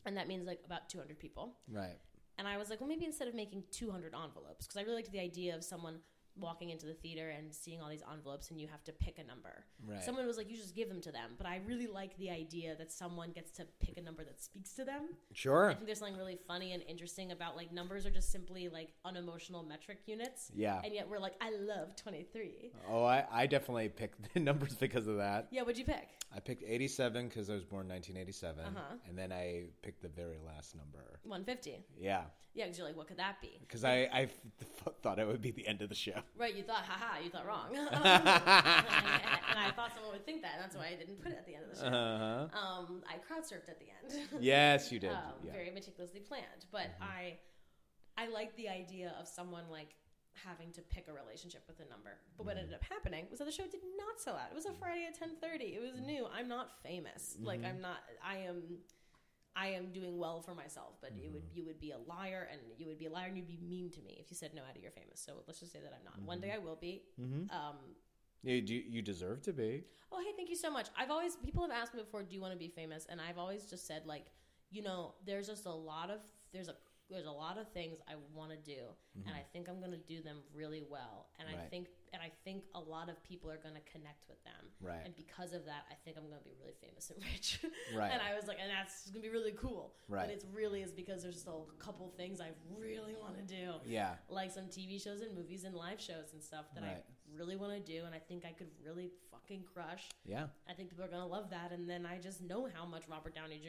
C: and that means like about 200 people.
B: Right.
C: And I was like, well, maybe instead of making 200 envelopes, because I really liked the idea of someone walking into the theater and seeing all these envelopes and you have to pick a number.
B: Right.
C: Someone was like, you just give them to them. But I really like the idea that someone gets to pick a number that speaks to them.
B: Sure.
C: I think there's something really funny and interesting about like numbers are just simply like unemotional metric units.
B: Yeah.
C: And yet we're like, I love 23.
B: Oh, I, I definitely picked *laughs* the numbers because of that.
C: Yeah, what'd you pick?
B: I picked 87 because I was born 1987,
C: Uh-huh.
B: and then I picked the very last number.
C: 150.
B: Yeah,
C: Yeah, because you're like, what could that be?
B: because I I f- thought it would be the end of the show.
C: Right, you thought, haha, you thought wrong. *laughs* *laughs* and I thought someone would think that, and that's why I didn't put it at the end of the show.
B: Uh-huh.
C: Um, I crowd surfed at the end. *laughs*
B: Yes, you did.
C: um,
B: yeah. Mm-hmm.
C: very meticulously planned. But I, I like the idea of someone like having to pick a relationship with a number. But what
B: Mm-hmm.
C: ended up happening was that the show did not sell out. It was a Friday at ten thirty. It was
B: Mm-hmm.
C: new. I'm not famous. Like I'm not. I am. I am doing well for myself, but you would
B: Mm-hmm.
C: you would be a liar, and you would be a liar, and you'd be mean to me if you said no, Addie, you're famous. So let's just say that I'm not. One
B: Mm-hmm.
C: day I will be. Um,
B: You, you you deserve to be.
C: Oh, hey, thank you so much. I've always people have asked me before, do you want to be famous? And I've always just said like, you know, there's just a lot of there's a there's a lot of things I want to do, and I think I'm going to do them really well. And I
B: Mm-hmm.
C: Think and I think a lot of people are going to connect with them.
B: Right.
C: And because of that, I think I'm going to be really famous and rich. *laughs*
B: Right.
C: and I was like, and that's going to be really cool.
B: Right.
C: But it's really is because there's still a couple things I really want to do
B: Yeah.
C: like some TV shows and movies and live shows and stuff that
B: Right.
C: I really want to do, and I think I could really fucking crush.
B: Yeah.
C: I think people are gonna love that, and then I just know how much Robert Downey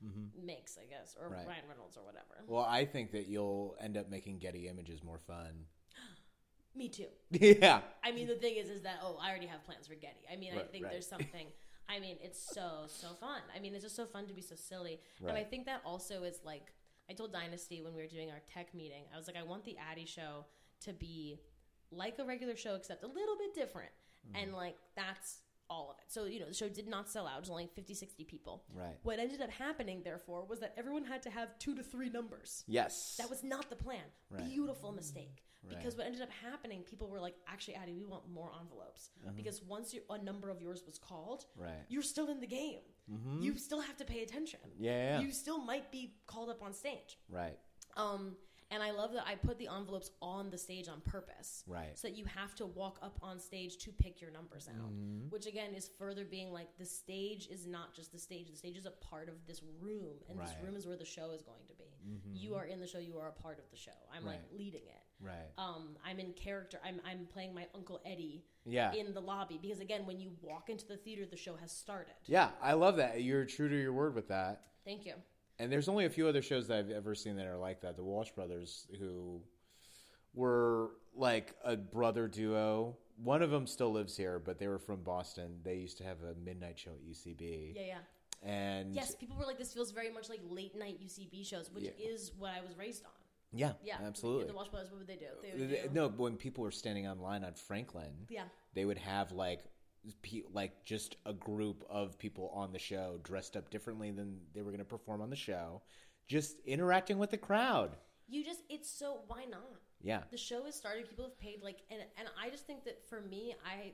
C: junior makes, I guess, or
B: Mm-hmm. Right.
C: Ryan Reynolds or whatever.
B: Well, I think that you'll end up making Getty Images more fun. *gasps*
C: Me too. *laughs*
B: yeah.
C: I mean, the thing is, is that oh, I already have plans for Getty. I mean, I think
B: right.
C: there's something. *laughs* I mean, it's so so fun. I mean, it's just so fun to be so silly, and I think that also is like I told Dynasty when we were doing our tech meeting. I was like, I want the Addie show to be like a regular show, except a little bit different,
B: Mm-hmm.
C: and like that's all of it. So you know, the show did not sell out; it was only 50, 60 people.
B: Right.
C: What ended up happening, therefore, was that everyone had to have two to three numbers.
B: Yes.
C: That was not the plan.
B: Right.
C: Beautiful mistake. Because what ended up happening, people were like, "Actually, Addie, we want more envelopes." Because once you, a number of yours was called.
B: Right.
C: you're still in the game. You still have to pay attention.
B: Yeah, yeah.
C: You still might be called up on stage.
B: right.
C: Um, and I love that I put the envelopes on the stage on purpose.
B: Right.
C: So that you have to walk up on stage to pick your numbers out.
B: Mm-hmm.
C: Which again is further being like the stage is not just the stage. The stage is a part of this room. And this
B: Right. Mm-hmm.
C: room is where the show is going to be. You are in the show, you are a part of the show. I'm like leading it.
B: Right.
C: Um, I'm in character. I'm I'm playing my Uncle Eddie
B: Yeah.
C: in the lobby. Because again, when you walk into the theater, the show has started.
B: yeah, I love that. You're true to your word with that.
C: Thank you.
B: And there's only a few other shows that I've ever seen that are like that. The Walsh Brothers, who were like a brother duo. One of them still lives here, but they were from Boston. They used to have a midnight show at UCB.
C: Yeah, yeah.
B: And
C: Yes, people were like, this feels very much like late night UCB shows, which
B: Yeah.
C: is what I was raised on.
B: yeah,
C: Yeah,
B: absolutely.
C: The Walsh Brothers, what would they do? They would do-
B: No, but when people were standing online on Franklin,
C: Yeah.
B: they would have like pe- like just a group of people on the show dressed up differently than they were going to perform on the show, just interacting with the crowd.
C: You just, it's so, why not?
B: Yeah.
C: The show has started, people have paid, like, and, and I just think that for me, I,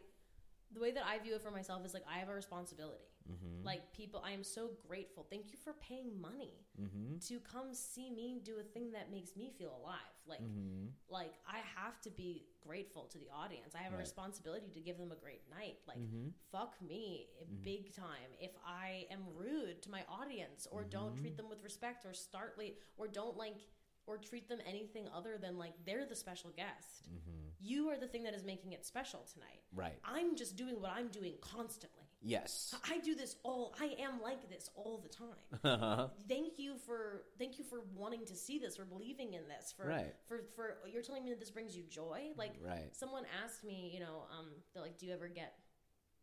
C: the way that I view it for myself is like, I have a responsibility. Mm-hmm. Like, people, I am so grateful. Thank you for paying money mm-hmm. to come see me do a thing that makes me feel alive. Like, mm-hmm. like I have to be grateful to the audience. I have a responsibility to give them a great night. Like, fuck me big time if I am rude to my audience or don't treat them with respect or start late or don't like or treat them anything other than like they're the special guest. You are the thing that is making it special tonight.
B: Right.
C: I'm just doing what I'm doing constantly.
B: Yes.
C: I do this all. I am like this all the time. *laughs* thank you for thank you for wanting to see this, for believing in this, for
B: Right.
C: for for you're telling me that this brings you joy. Like
B: Right.
C: someone asked me, you know, um, they're like, do you ever get,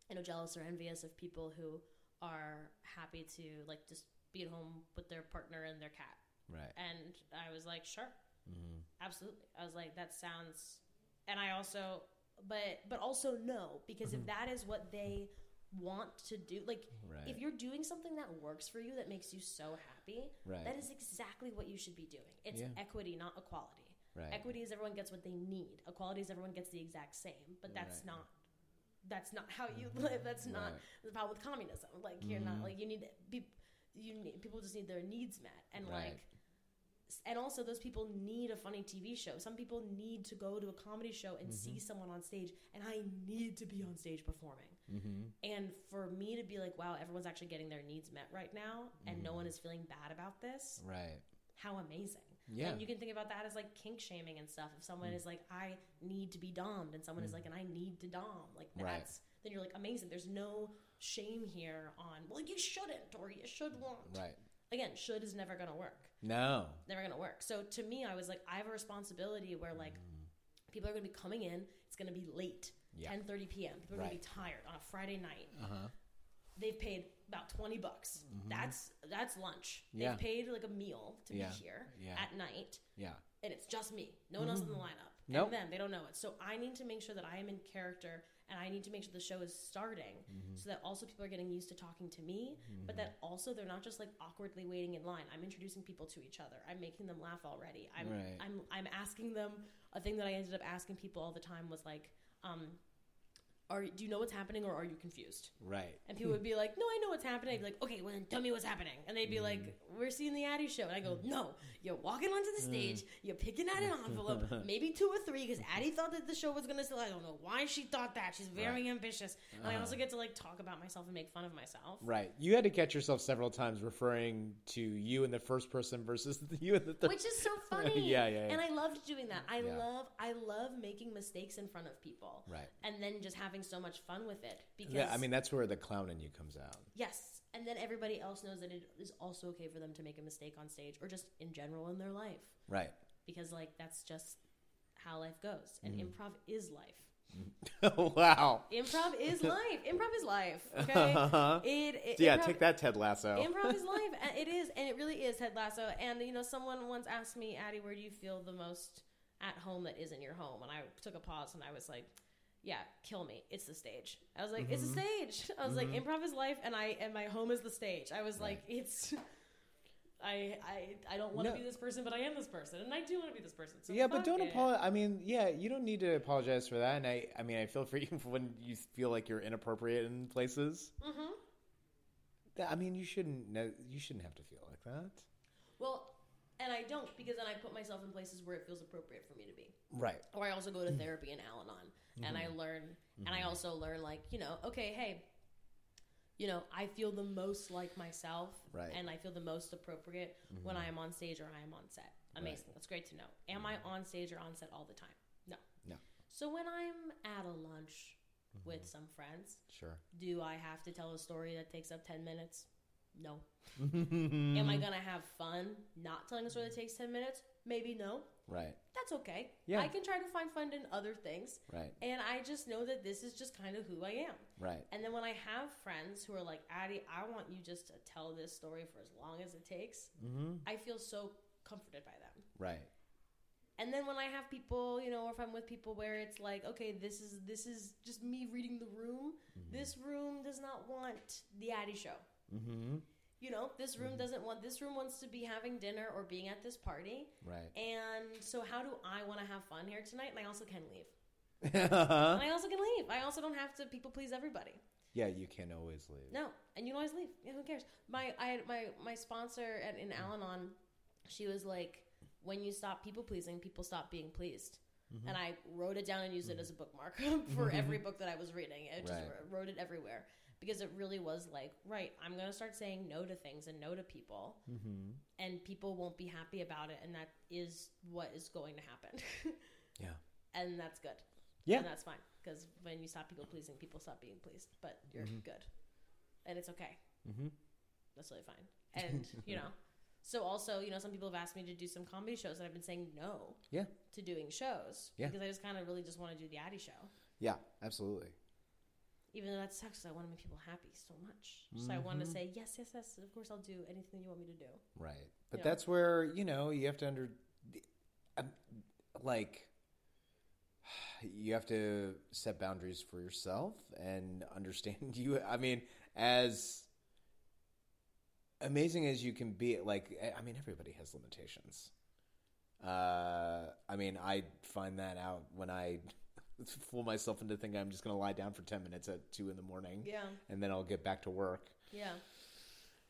C: you know, jealous or envious of people who are happy to like just be at home with their partner and their cat?
B: Right.
C: And I was like, sure, absolutely. I was like, that sounds, and I also, but but also no, because if *laughs* that is what they want to do, like
B: Right.
C: if you're doing something that works for you that makes you so happy,
B: Right.
C: that is exactly what you should be doing. It's
B: Yeah.
C: equity, not equality.
B: Right.
C: Equity is everyone gets what they need. Equality is everyone gets the exact same, but that's not. That's not how you mm-hmm. live. That's not the problem with communism. Like you're not mm-hmm. like you need be, you need, people just need their needs met and like and also those people need a funny TV show. Some people need to go to a comedy show and mm-hmm. see someone on stage, and I need to be on stage performing.
B: Mm-hmm.
C: And for me to be like, wow, everyone's actually getting their needs met right now, and no mm-hmm. one is feeling bad about this.
B: Right.
C: How amazing!
B: Yeah.
C: and you can think about that as like kink shaming and stuff. If someone mm. is like, I need to be domed, and someone is mm. like, and I need to dom, like that's
B: Right.
C: then you're like amazing. There's no shame here on well, you shouldn't or you should want.
B: Right.
C: Again, should is never gonna work
B: No.
C: never gonna work. So to me, I was like, I have a responsibility where like mm. people are gonna be coming in. It's gonna be late,
B: Yeah.
C: 10:30 p.m. People are gonna be tired on a Friday night.
B: Uh huh.
C: They've paid about 20 bucks. That's that's lunch.
B: Mm-hmm. Yeah.
C: They've paid like a meal to
B: Yeah.
C: be here
B: Yeah.
C: at night,
B: Yeah.
C: and it's just me. No one else in the lineup.
B: Nope.
C: And them, they don't know it. So I need to make sure that I am in character and I need to make sure the show is starting
B: Mm-hmm.
C: so that also people are getting used to talking to me, but that also they're not just like awkwardly waiting in line. I'm introducing people to each other. I'm making them laugh already. I'm
B: Right.
C: I'm I'm asking them a thing that I ended up asking people all the time was like, um, are do you know what's happening or are you confused?
B: Right.
C: And people would be like, "No, I know what's happening." I'd be like, "Okay, well then tell me what's happening." And they'd be
B: Mm.
C: like, "We're seeing the Addie show." And I go, mm-hmm. "No, you're walking onto the mm. stage, you're picking out an *laughs* envelope, maybe two or three, because Addie thought that the show was gonna sell. I don't know why she thought that. She's very ambitious, and I also uh-huh. get to like talk about myself and make fun of myself.
B: Right. You had to catch yourself several times referring to you in the first person versus *laughs* you in the third.
C: Which is so *laughs* funny.
B: Yeah, yeah, yeah.
C: And I loved doing that. I
B: Yeah.
C: love, I love making mistakes in front of people.
B: Right.
C: And then just having so much fun with it because
B: yeah, I mean that's where the clown in you comes out.
C: Yes. And then everybody else knows that it is also okay for them to make a mistake on stage or just in general in their life.
B: Right.
C: Because, like, that's just how life goes. And
B: Mm-hmm.
C: improv is life. *laughs*
B: wow.
C: Improv is *laughs* life. Improv is life. Okay? It, it-
B: Yeah,
C: improv-
B: take that, Ted Lasso.
C: Improv is *laughs* life. It is. And it really is, Ted Lasso. And, you know, someone once asked me, Addie, where do you feel the most at home that isn't your home? And I took a pause and I was like, yeah, kill me. It's the stage. I was like, it's the
B: Mm-hmm.
C: stage. *laughs* I was like, improv is life, and I and my home is the stage. I was like, it's. *laughs* I I I don't want to
B: No.
C: be this person, but I am this person, and I do want to be this person. So
B: yeah, but don't apologize. I mean, yeah, you don't need to apologize for that. And I, I mean, I feel for *laughs* you when you feel like you're inappropriate in places. Mm-hmm. I mean, you shouldn't. You shouldn't have to feel like that.
C: Well, and I don't because then I put myself in places where it feels appropriate for me to be.
B: Right.
C: Or I also go to therapy in Al-Anon, and I mm-hmm. learn, and I mm-hmm. also learn like you know, okay, hey, you know, I feel the most like myself,
B: Right.
C: and I feel the most appropriate when mm-hmm. I am on stage or I am on set. Amazing, that's great to know. Am I on stage or on set all the time? No.
B: No.
C: So when I'm at a lunch with some friends,
B: Sure.
C: do I have to tell a story that takes up ten minutes? No. *laughs* Am I gonna have fun not telling a story that takes ten minutes? Maybe no.
B: Right.
C: That's okay.
B: Yeah.
C: I can try to find fun in other things.
B: Right.
C: And I just know that this is just kind of who I am.
B: Right.
C: And then when I have friends who are like, Addie, I want you just to tell this story for as long as it takes,
B: Mm-hmm.
C: I feel so comforted by them.
B: Right.
C: And then when I have people, you know, or if I'm with people where it's like, okay, this is this is just me reading the room. This room does not want the Addie show.
B: Mm-hmm.
C: You know, this room mm-hmm. doesn't want this room wants to be having dinner or being at this party.
B: Right.
C: And so how do I want to have fun here tonight? And I also can leave.
B: Uh-huh.
C: And I also can leave. I also don't have to people please everybody.
B: Yeah, you can always leave.
C: No, and you can always leave. Yeah, who cares? My I my my sponsor at in mm. Al-Anon, she was like, when you stop people pleasing, people stop being pleased.
B: Mm-hmm.
C: And I wrote it down and used it mm-hmm. as a bookmark *laughs* for mm-hmm. every book that I was reading. I just
B: Right.
C: wrote it everywhere because it really was like, right, I'm gonna start saying no to things and no to people,
B: Mm-hmm.
C: and people won't be happy about it, and that is what is going to happen. *laughs*
B: Yeah.
C: and that's good.
B: Yeah.
C: and that's fine because when you stop people pleasing, people stop being pleased. But you're good, and it's okay.
B: Mm-hmm.
C: That's really fine. And *laughs* you know, so also you know, some people have asked me to do some comedy shows, and I've been saying no
B: Yeah.
C: to doing shows
B: Yeah.
C: because I just kind of really just want to do the Addie show.
B: Yeah. Absolutely.
C: Even though that sucks, I want to make people happy so much. So I want
B: Mm-hmm.
C: to say yes, yes, yes. Of course, I'll do anything you want me to do.
B: Right. But that's where, you know, you have to under um, like you have to set boundaries for yourself and understand *laughs* you I mean, as amazing as you can be like I mean everybody has limitations. Uh I mean, I find that out when I fool myself into thinking I'm just going to lie down for 10 minutes at 2 in the morning
C: Yeah,
B: and then I'll get back to work.
C: yeah,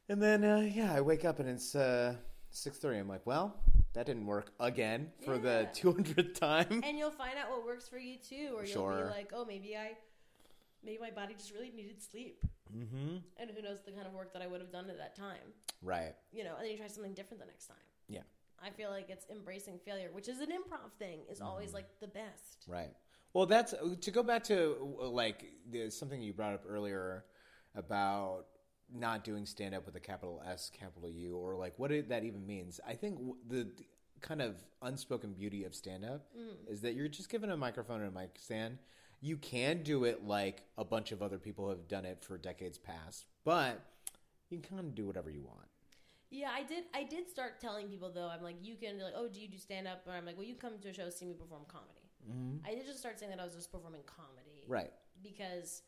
B: And then, uh, yeah, I wake up and it's uh, six thirty. I'm like, well, that didn't work again for the two hundredth time.
C: and you'll find out what works for you too, or you'll be like, oh, maybe I, maybe my body just really needed sleep,
B: Mm-hmm.
C: and who knows the kind of work that I would have done at that time.
B: Right.
C: you know, and then you try something different the next time.
B: Yeah.
C: I feel like it's embracing failure, which is an improv thing, is always
B: Mm-hmm.
C: like the best.
B: Right. Well, that's to go back to like something you brought up earlier about not doing stand up with a capital S, capital U, or like what that even means. I think the, the kind of unspoken beauty of stand up mm. is that you're just given a microphone and a mic stand. You can do it like a bunch of other people have done it for decades past, but you can kind of do whatever you want.
C: Yeah, I did. I did start telling people though. I'm like, you can like, oh, do you do stand up? And I'm like, well, you come to a show, see me perform comedy.
B: Mm-hmm.
C: I did just start saying that I was just performing comedy,
B: Right.
C: Because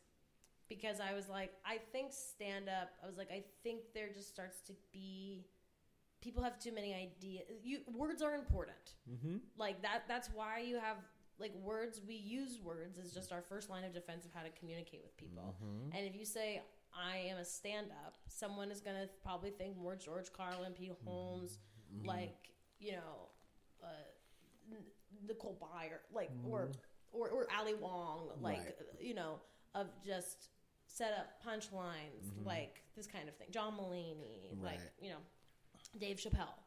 C: because I was like, I think stand up. I was like, I think there just starts to be people have too many ideas. You words are important.
B: Mm-hmm.
C: like that that's why you have like words we use words as just our first line of defense of how to communicate with people and if you say i am a stand-up someone is going to probably think more george carlin pete holmes like you know uh, nicole byer like or, or or ali wong like
B: Right.
C: you know of just set up punchlines like this kind of thing john mulaney like you know dave chappelle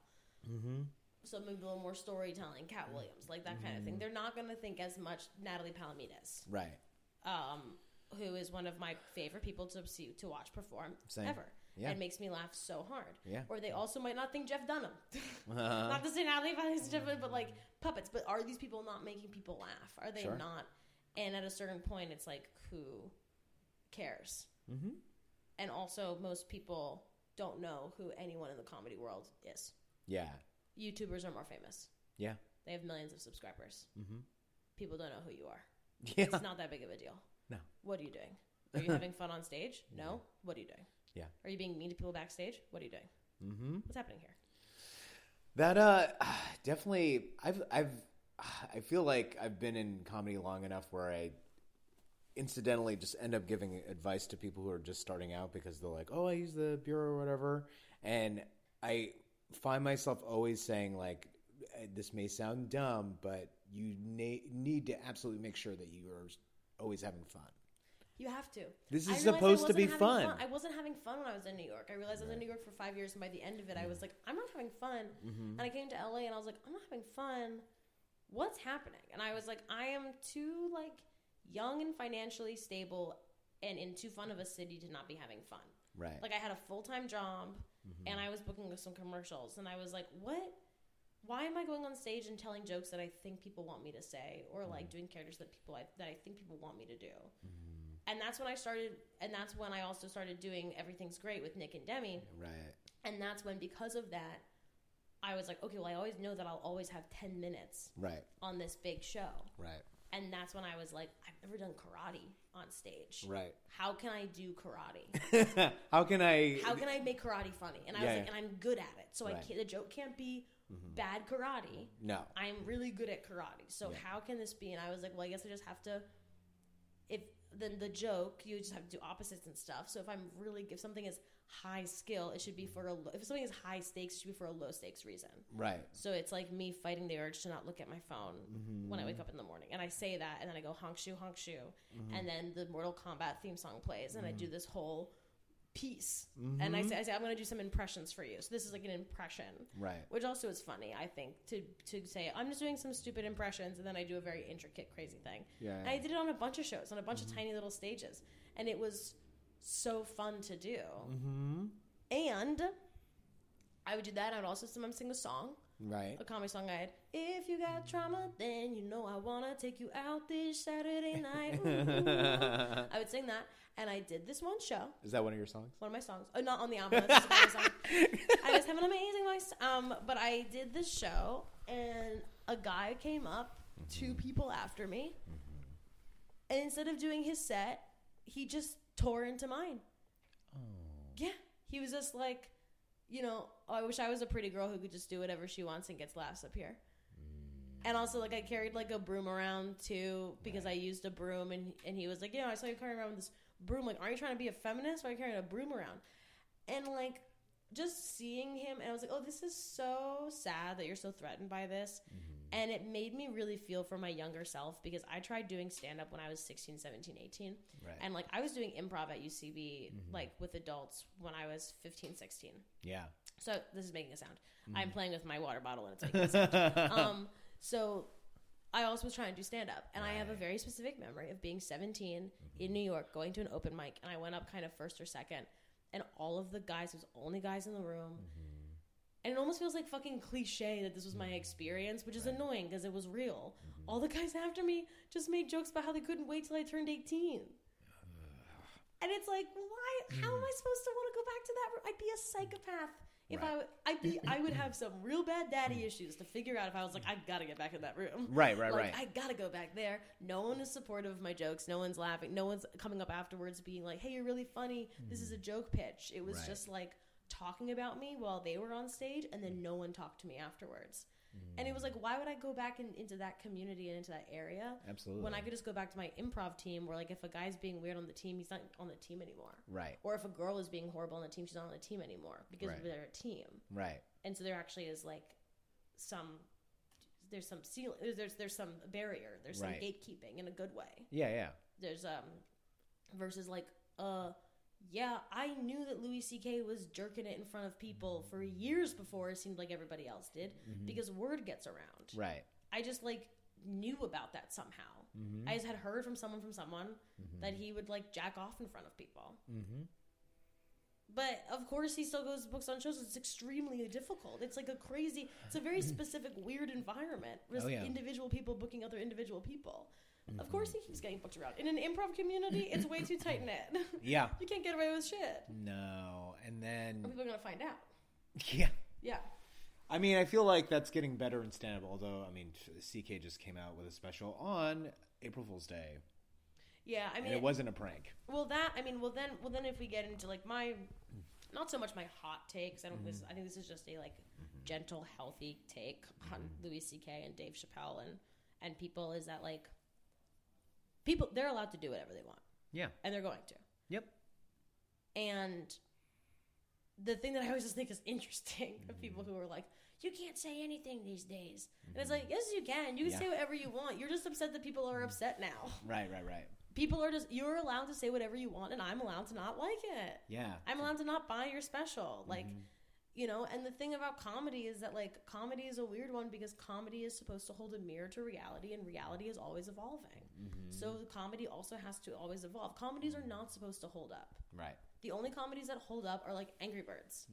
B: Mm-hmm.
C: so maybe a little more storytelling, Katt Williams, like that kind of
B: Mm-hmm.
C: thing. They're not going to think as much Natalie Palamides,
B: Right.
C: um, who is one of my favorite people to see to watch perform
B: Same.
C: ever.
B: Yeah.
C: It makes me laugh so hard.
B: Yeah.
C: Or they also might not think Jeff Dunham. *laughs*
B: Uh,
C: not to say Natalie is different, but like puppets. But are these people not making people laugh? Are they
B: Sure.
C: not? And at a certain point, it's like who cares?
B: mm-hmm.
C: And also, most people don't know who anyone in the comedy world is.
B: Yeah.
C: YouTubers are more famous.
B: Yeah.
C: They have millions of subscribers.
B: Mm-hmm.
C: People don't know who you are.
B: Yeah.
C: It's not that big of a deal.
B: No.
C: What are you doing? *laughs* Are you having fun on stage? No. What are you doing?
B: Yeah.
C: Are you being mean to people backstage? What are you doing?
B: Mm-hmm.
C: What's happening here?
B: That uh, *sighs* definitely. I've I've *sighs* I feel like I've been in comedy long enough where I incidentally just end up giving advice to people who are just starting out because they're like, "Oh, I use the bureau or whatever," and I find myself always saying like, "Eh, "This may sound dumb, but you na- need to absolutely make sure that you are always having fun."
C: You have to.
B: This is supposed to be
C: having
B: fun.
C: I wasn't having fun when I was in New York. I realized I was in New York for five years, and by the end of it, I was like, I'm not having fun.
B: Mm-hmm.
C: And I came to LA, and I was like, I'm not having fun. What's happening? And I was like, I am too like young and financially stable, and in too fun of a city to not be having fun.
B: Right.
C: Like I had a full time job mm-hmm. and I was booking some commercials and I was like, what? Why am I going on stage and telling jokes that I think people want me to say or like mm-hmm. doing characters that people I, that I think people want me to do? Mm-hmm. And that's when I started, and that's when I also started doing Everything's Great with Nick and Demi.
B: right.
C: And that's when, because of that, I was like, okay, well, I always know that I'll always have 10 minutes
B: Right.
C: on this big show.
B: Right.
C: And that's when I was like, I've never done karate on stage.
B: Right.
C: How can I do karate? *laughs*
B: How can I?
C: How can I make karate funny? And I
B: Yeah,
C: was like,
B: yeah.
C: and I'm good at it. So I
B: Right. Mm-hmm.
C: can't, the joke can't be bad karate.
B: No.
C: I'm really good at karate. So
B: Yeah.
C: how can this be? And I was like, well, I guess I just have to. If then the joke, you just have to do opposites and stuff. So if I'm really, if something is high skill, it should be for a. lo- If something is high stakes, it should be for a low stakes reason.
B: Right.
C: So it's like me fighting the urge to not look at my phone when I mm-hmm. wake up in the morning. And I say that, and then I go honk shoe, honk shoe. Mm-hmm. And then the Mortal Kombat theme song plays, and I do mm-hmm. this whole piece. And I say, I say, I'm going to do some impressions for you. So this is like an impression.
B: Right.
C: Which also is funny, I think, to, to say, I'm just doing some stupid impressions, and then I do a very intricate, crazy thing.
B: Yeah.
C: And I did it on a bunch of shows, on a bunch of tiny little stages. And it was so fun to do.
B: Mm-hmm.
C: And I would do that. I would also sometimes sing a song
B: Right.
C: a comedy song I had. If you got trauma, then you know I wanna take you out this Saturday night. *laughs* I would sing that, and I did this one show,
B: Is that one of your songs?
C: one of my songs. Oh, not on the album. That's just song. *laughs* I just have an amazing voice. Um, but I did this show, and a guy came up, mm-hmm. two people after me, mm-hmm. and instead of doing his set, he just tore into mine. Oh. Yeah, he was just like, you know, "Oh, I wish I was a pretty girl who could just do whatever she wants and gets laughs up here. And also, like, I carried like a broom around too because I used a broom, and and he was like, "Yeah, I saw you carrying around with this broom. Like, are you trying to be a feminist? Why are you carrying a broom around?" And like, just seeing him, and I was like, "Oh, this is so sad that you're so threatened by this." Mm-hmm. And it made me really feel for my younger self because I tried doing stand up when I was 16, 17, 18.
B: Right.
C: And like I was doing improv at UCB mm-hmm. like with adults when I was 15, 16.
B: Yeah.
C: So this is making a sound. I'm mm. playing with my water bottle and it's making a *laughs* sound. um, so I also was trying to do stand up, and I have a very specific memory of being 17 in mm-hmm. New York, going to an open mic, and I went up kind of first or second, and all of the guys was only guys in the room. Mm-hmm. And it almost feels like fucking cliche that this was my mm-hmm. experience, which is annoying because it was real. All the guys after me just made jokes about how they couldn't wait till I turned 18. And it's like, why? How mm. am I supposed to want to go back to that? room? I'd be a psychopath if I. would- I'd be. I would have *laughs* some real bad daddy issues to figure out if I was like, I gotta get back in that room.
B: Right, right,
C: like,
B: right.
C: I gotta go back there. No one is supportive of my jokes. No one's laughing. No one's coming up afterwards being like, "Hey, you're really funny. This is a hmm. joke pitch." It was
B: Right.
C: just like talking about me while they were on stage, and then no one talked to me afterwards. And it was like, why would I go back in, into that community and into that area
B: Absolutely.
C: when I could just go back to my improv team? Where like, if a guy's being weird on the team, he's not on the team anymore.
B: Right.
C: Or if a girl is being horrible on the team, she's not on the team anymore because
B: Right.
C: they're a team
B: Right.
C: and so there actually is like some there's some there's there's, there's some barrier there's some
B: Right.
C: gatekeeping in a good way
B: Yeah. Yeah.
C: there's um versus like uh yeah i knew that louis ck was jerking it in front of people for years before it seemed like everybody else did because word gets around
B: Mm-hmm. Right.
C: i just like knew about that somehow
B: Mm-hmm.
C: i just had heard from someone from someone that he would like jack off in front of people
B: Mm-hmm.
C: but of course, he still goes to books on shows. It's extremely difficult. It's like a crazy. It's a very *clears throat* specific, weird environment. There's
B: Oh, yeah.
C: individual people booking other individual people. Of course, he keeps getting booked around. In an improv community, it's way too tight knit. *laughs*
B: Yeah.
C: you can't get away with shit.
B: No. And then
C: People are gonna find out. *laughs*
B: yeah.
C: Yeah.
B: I mean, I feel like that's getting better in stand up. Although, I mean, CK just came out with a special on April Fool's Day,
C: Yeah. I
B: and
C: mean,
B: it wasn't a prank.
C: well, that. I mean, well then, well then, if we get into like my, not so much my hot takes. I don't. This. Mm-hmm. I think this is just a like mm-hmm. gentle, healthy take on mm-hmm. Louis C.K. and Dave Chappelle and and people. Is that like people? They're allowed to do whatever they want.
B: Yeah.
C: and they're going to.
B: Yep.
C: And the thing that I always just think is interesting of people who are like, you can't say anything these days. And it's like, yes, you can. You can
B: Yeah.
C: say whatever you want. You're just upset that people are upset now. *laughs*
B: Right. Right. Right.
C: People are just, you're allowed to say whatever you want, and I'm allowed to not like it.
B: Yeah.
C: I'm allowed to not buy your special. Like, mm-hmm. You know, and the thing about comedy is that, like, comedy is a weird one because comedy is supposed to hold a mirror to reality, and reality is always evolving. So, comedy also has to always evolve. Comedies are not supposed to hold up
B: Right.
C: The only comedies that hold up are like Angry Birds.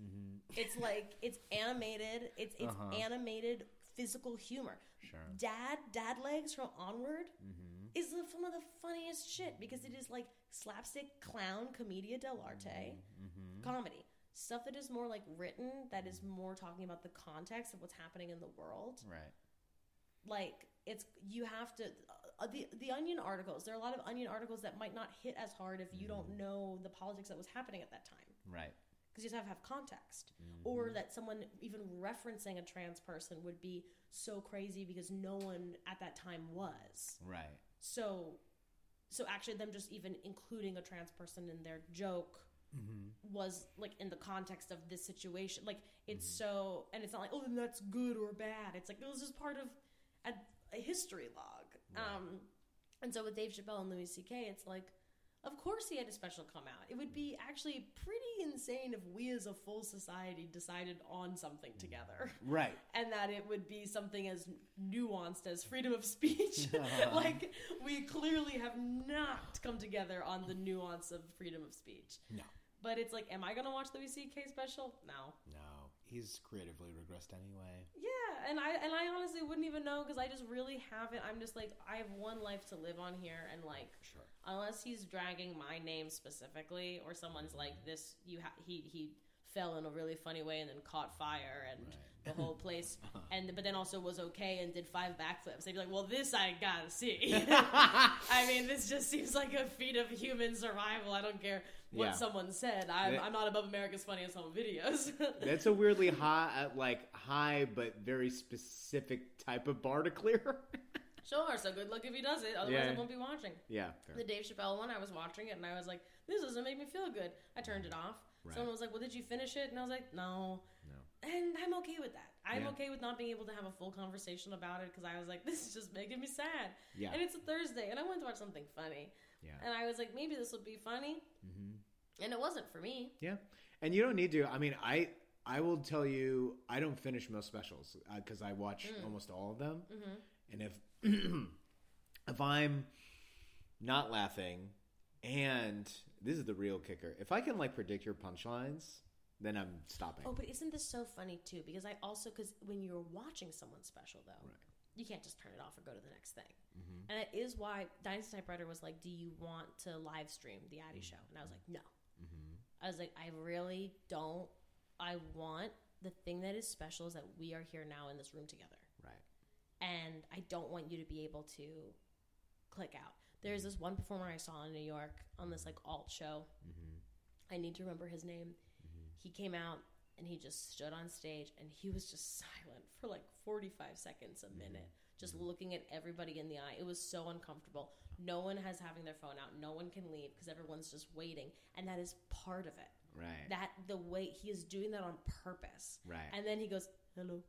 C: It's like it's animated. It's it's
B: Mm-hmm. Uh-huh.
C: animated physical humor.
B: Sure.
C: Dad Dad Legs from Onward
B: Mm-hmm.
C: is the, some of the funniest shit because it is like slapstick clown commedia dell'arte
B: Mm-hmm.
C: comedy stuff that is more like written that is mm. more talking about the context of what's happening in the world.
B: Right.
C: like it's you have to uh, the the onion articles there are a lot of onion articles that might not hit as hard if you mm. don't know the politics that was happening at that time.
B: Right.
C: because you just have to have context. Mm-hmm. Or that someone even referencing a trans person would be so crazy because no one at that time was.
B: Right.
C: so so actually them just even including a trans person in their joke was like in the context of this situation. Like it's so and it's not like oh then that's good or bad. It's like it was just part of a, a history log. Um and so with dave chappelle and louis ck it's like of course he had a special come out it would be mm. actually pretty insane if we as a full society decided on something mm. together
B: Right. *laughs*
C: and that it would be something as nuanced as freedom of speech. *laughs* *laughs* like we clearly have not come together on the nuance of freedom of speech.
B: No.
C: But it's like, am I gonna watch the WCK special? No.
B: No. He's creatively regressed anyway.
C: Yeah, and I and I honestly wouldn't even know because I just really haven't. I'm just like I have one life to live on here, and like
B: Sure.
C: unless he's dragging my name specifically, or someone's mm-hmm. like this, you ha- he he fell in a really funny way and then caught fire and the whole *laughs* place, uh-huh. and but then also was okay and did five backflips. They'd be like, well, this I gotta see. *laughs* I mean, this just seems like a feat of human survival. I don't care what
B: Yeah.
C: someone said. I'm,
B: That-
C: I'm not above America's Funniest Home Videos. *laughs*
B: That's a weirdly high, uh, like high but very specific type of bar to clear.
C: sure, so good luck if he does it. Otherwise,
B: Yeah.
C: I won't be watching.
B: yeah. fair.
C: The Dave Chappelle one, I was watching it and I was like, this doesn't make me feel good. I turned it off.
B: Right.
C: Someone was like, well, did you finish it? And I was like, no. And I'm okay with that. I'm
B: Yeah.
C: okay with not being able to have a full conversation about it because I was like, *laughs* this is just making me sad.
B: Yeah.
C: And it's a Thursday and I wanted to watch something funny.
B: Yeah.
C: And I was like, maybe this will be funny.
B: Mm-hmm.
C: And it wasn't for me.
B: Yeah, and you don't need to. I mean, I I will tell you, I don't finish most specials uh, because I watch mm. almost all of them, mm-hmm. and if *clears throat* if I'm not laughing, and this is the real kicker, if I can like predict your punchlines, then I'm stopping.
C: Oh, but isn't this so funny too? Because I also, because when you're watching someone special though,
B: Right.
C: you can't just turn it off or go to the next thing.
B: Mm-hmm.
C: And it is why Dynasty Typewriter was like, "Do you want to live stream the Addie Show?" And I was like, "No."
B: Mm-hmm.
C: I was like, "I really don't. I want the thing that is special is that we are here now in this room together,
B: Right.
C: and I don't want you to be able to click out." There's this one performer I saw in New York on this like alt show. I need to remember his name. He came out and he just stood on stage and he was just silent for like 45 seconds, a minute, just looking at everybody in the eye. It was so uncomfortable. No one has having their phone out. No one can leave because everyone's just waiting, and that is part of it.
B: Right.
C: That the way he is doing that on purpose.
B: Right.
C: And then he goes, "Hello,"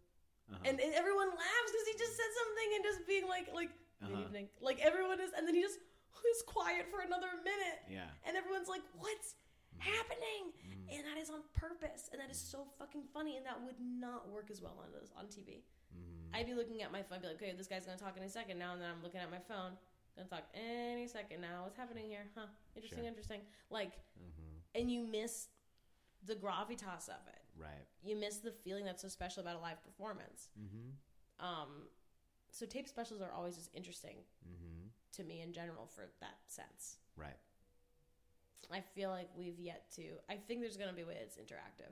B: Uh-huh.
C: and, and everyone laughs because he just said something and just being like, like, "Good
B: Uh-huh.
C: evening," like everyone is, and then he just *laughs* is quiet for another minute
B: yeah.
C: and everyone's like, "What's Happening?" And that is on purpose, and that is so fucking funny, and that would not work as well on on TV.
B: Mm-hmm.
C: I'd be looking at my phone, be like, "Okay, this guy's gonna talk any second now," and then I'm looking at my phone, gonna talk any second now. What's happening here? Huh? Interesting,
B: Sure.
C: interesting. Like,
B: Mm-hmm.
C: and you miss the gravitas of it.
B: Right.
C: You miss the feeling that's so special about a live performance.
B: Mm-hmm.
C: Um, so tape specials are always just interesting
B: Mm-hmm.
C: to me in general for that sense.
B: Right.
C: I feel like we've yet to. I think there's going to be a way it's interactive.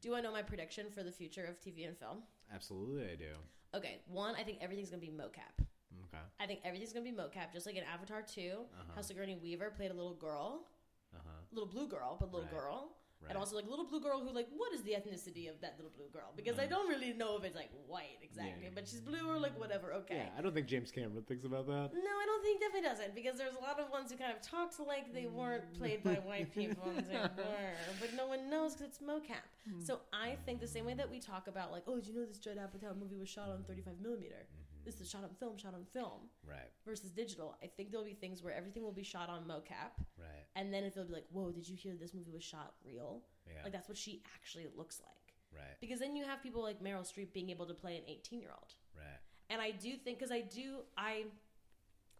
C: Do I know my prediction for the future of TV and film?
B: Absolutely, I do.
C: Okay, one, I think everything's going to be mocap.
B: Okay.
C: I think everything's going to be mocap, just like in Avatar 2,
B: Uh-huh.
C: how Sigourney Weaver played a little girl,
B: Uh huh.
C: little blue girl, but little
B: Right.
C: girl.
B: Right.
C: And also like little blue girl who like what is the ethnicity of that little blue girl? Because I mm. don't really know if it's like white exactly.
B: Yeah.
C: but she's blue or like whatever. Okay.
B: Yeah, I don't think James Cameron thinks about that.
C: No, I don't think definitely doesn't because there's a lot of ones who kind of talked like they weren't mm. played by *laughs* white people and they *laughs* were, but no one knows because it's mocap. Hmm. So I think the same way that we talk about like, oh, did you know this Judd Apatow movie was shot on 35 millimeter? Mm-hmm. This is shot on film, shot on film
B: Right.
C: versus digital. I think there'll be things where everything will be shot on mocap,
B: Right.
C: and then if they'll be like, whoa, did you hear this movie was shot real?
B: Yeah.
C: Like that's what she actually looks like.
B: Right.
C: Because then you have people like Meryl Streep being able to play an 18 year old
B: Right.
C: and I do think because I do I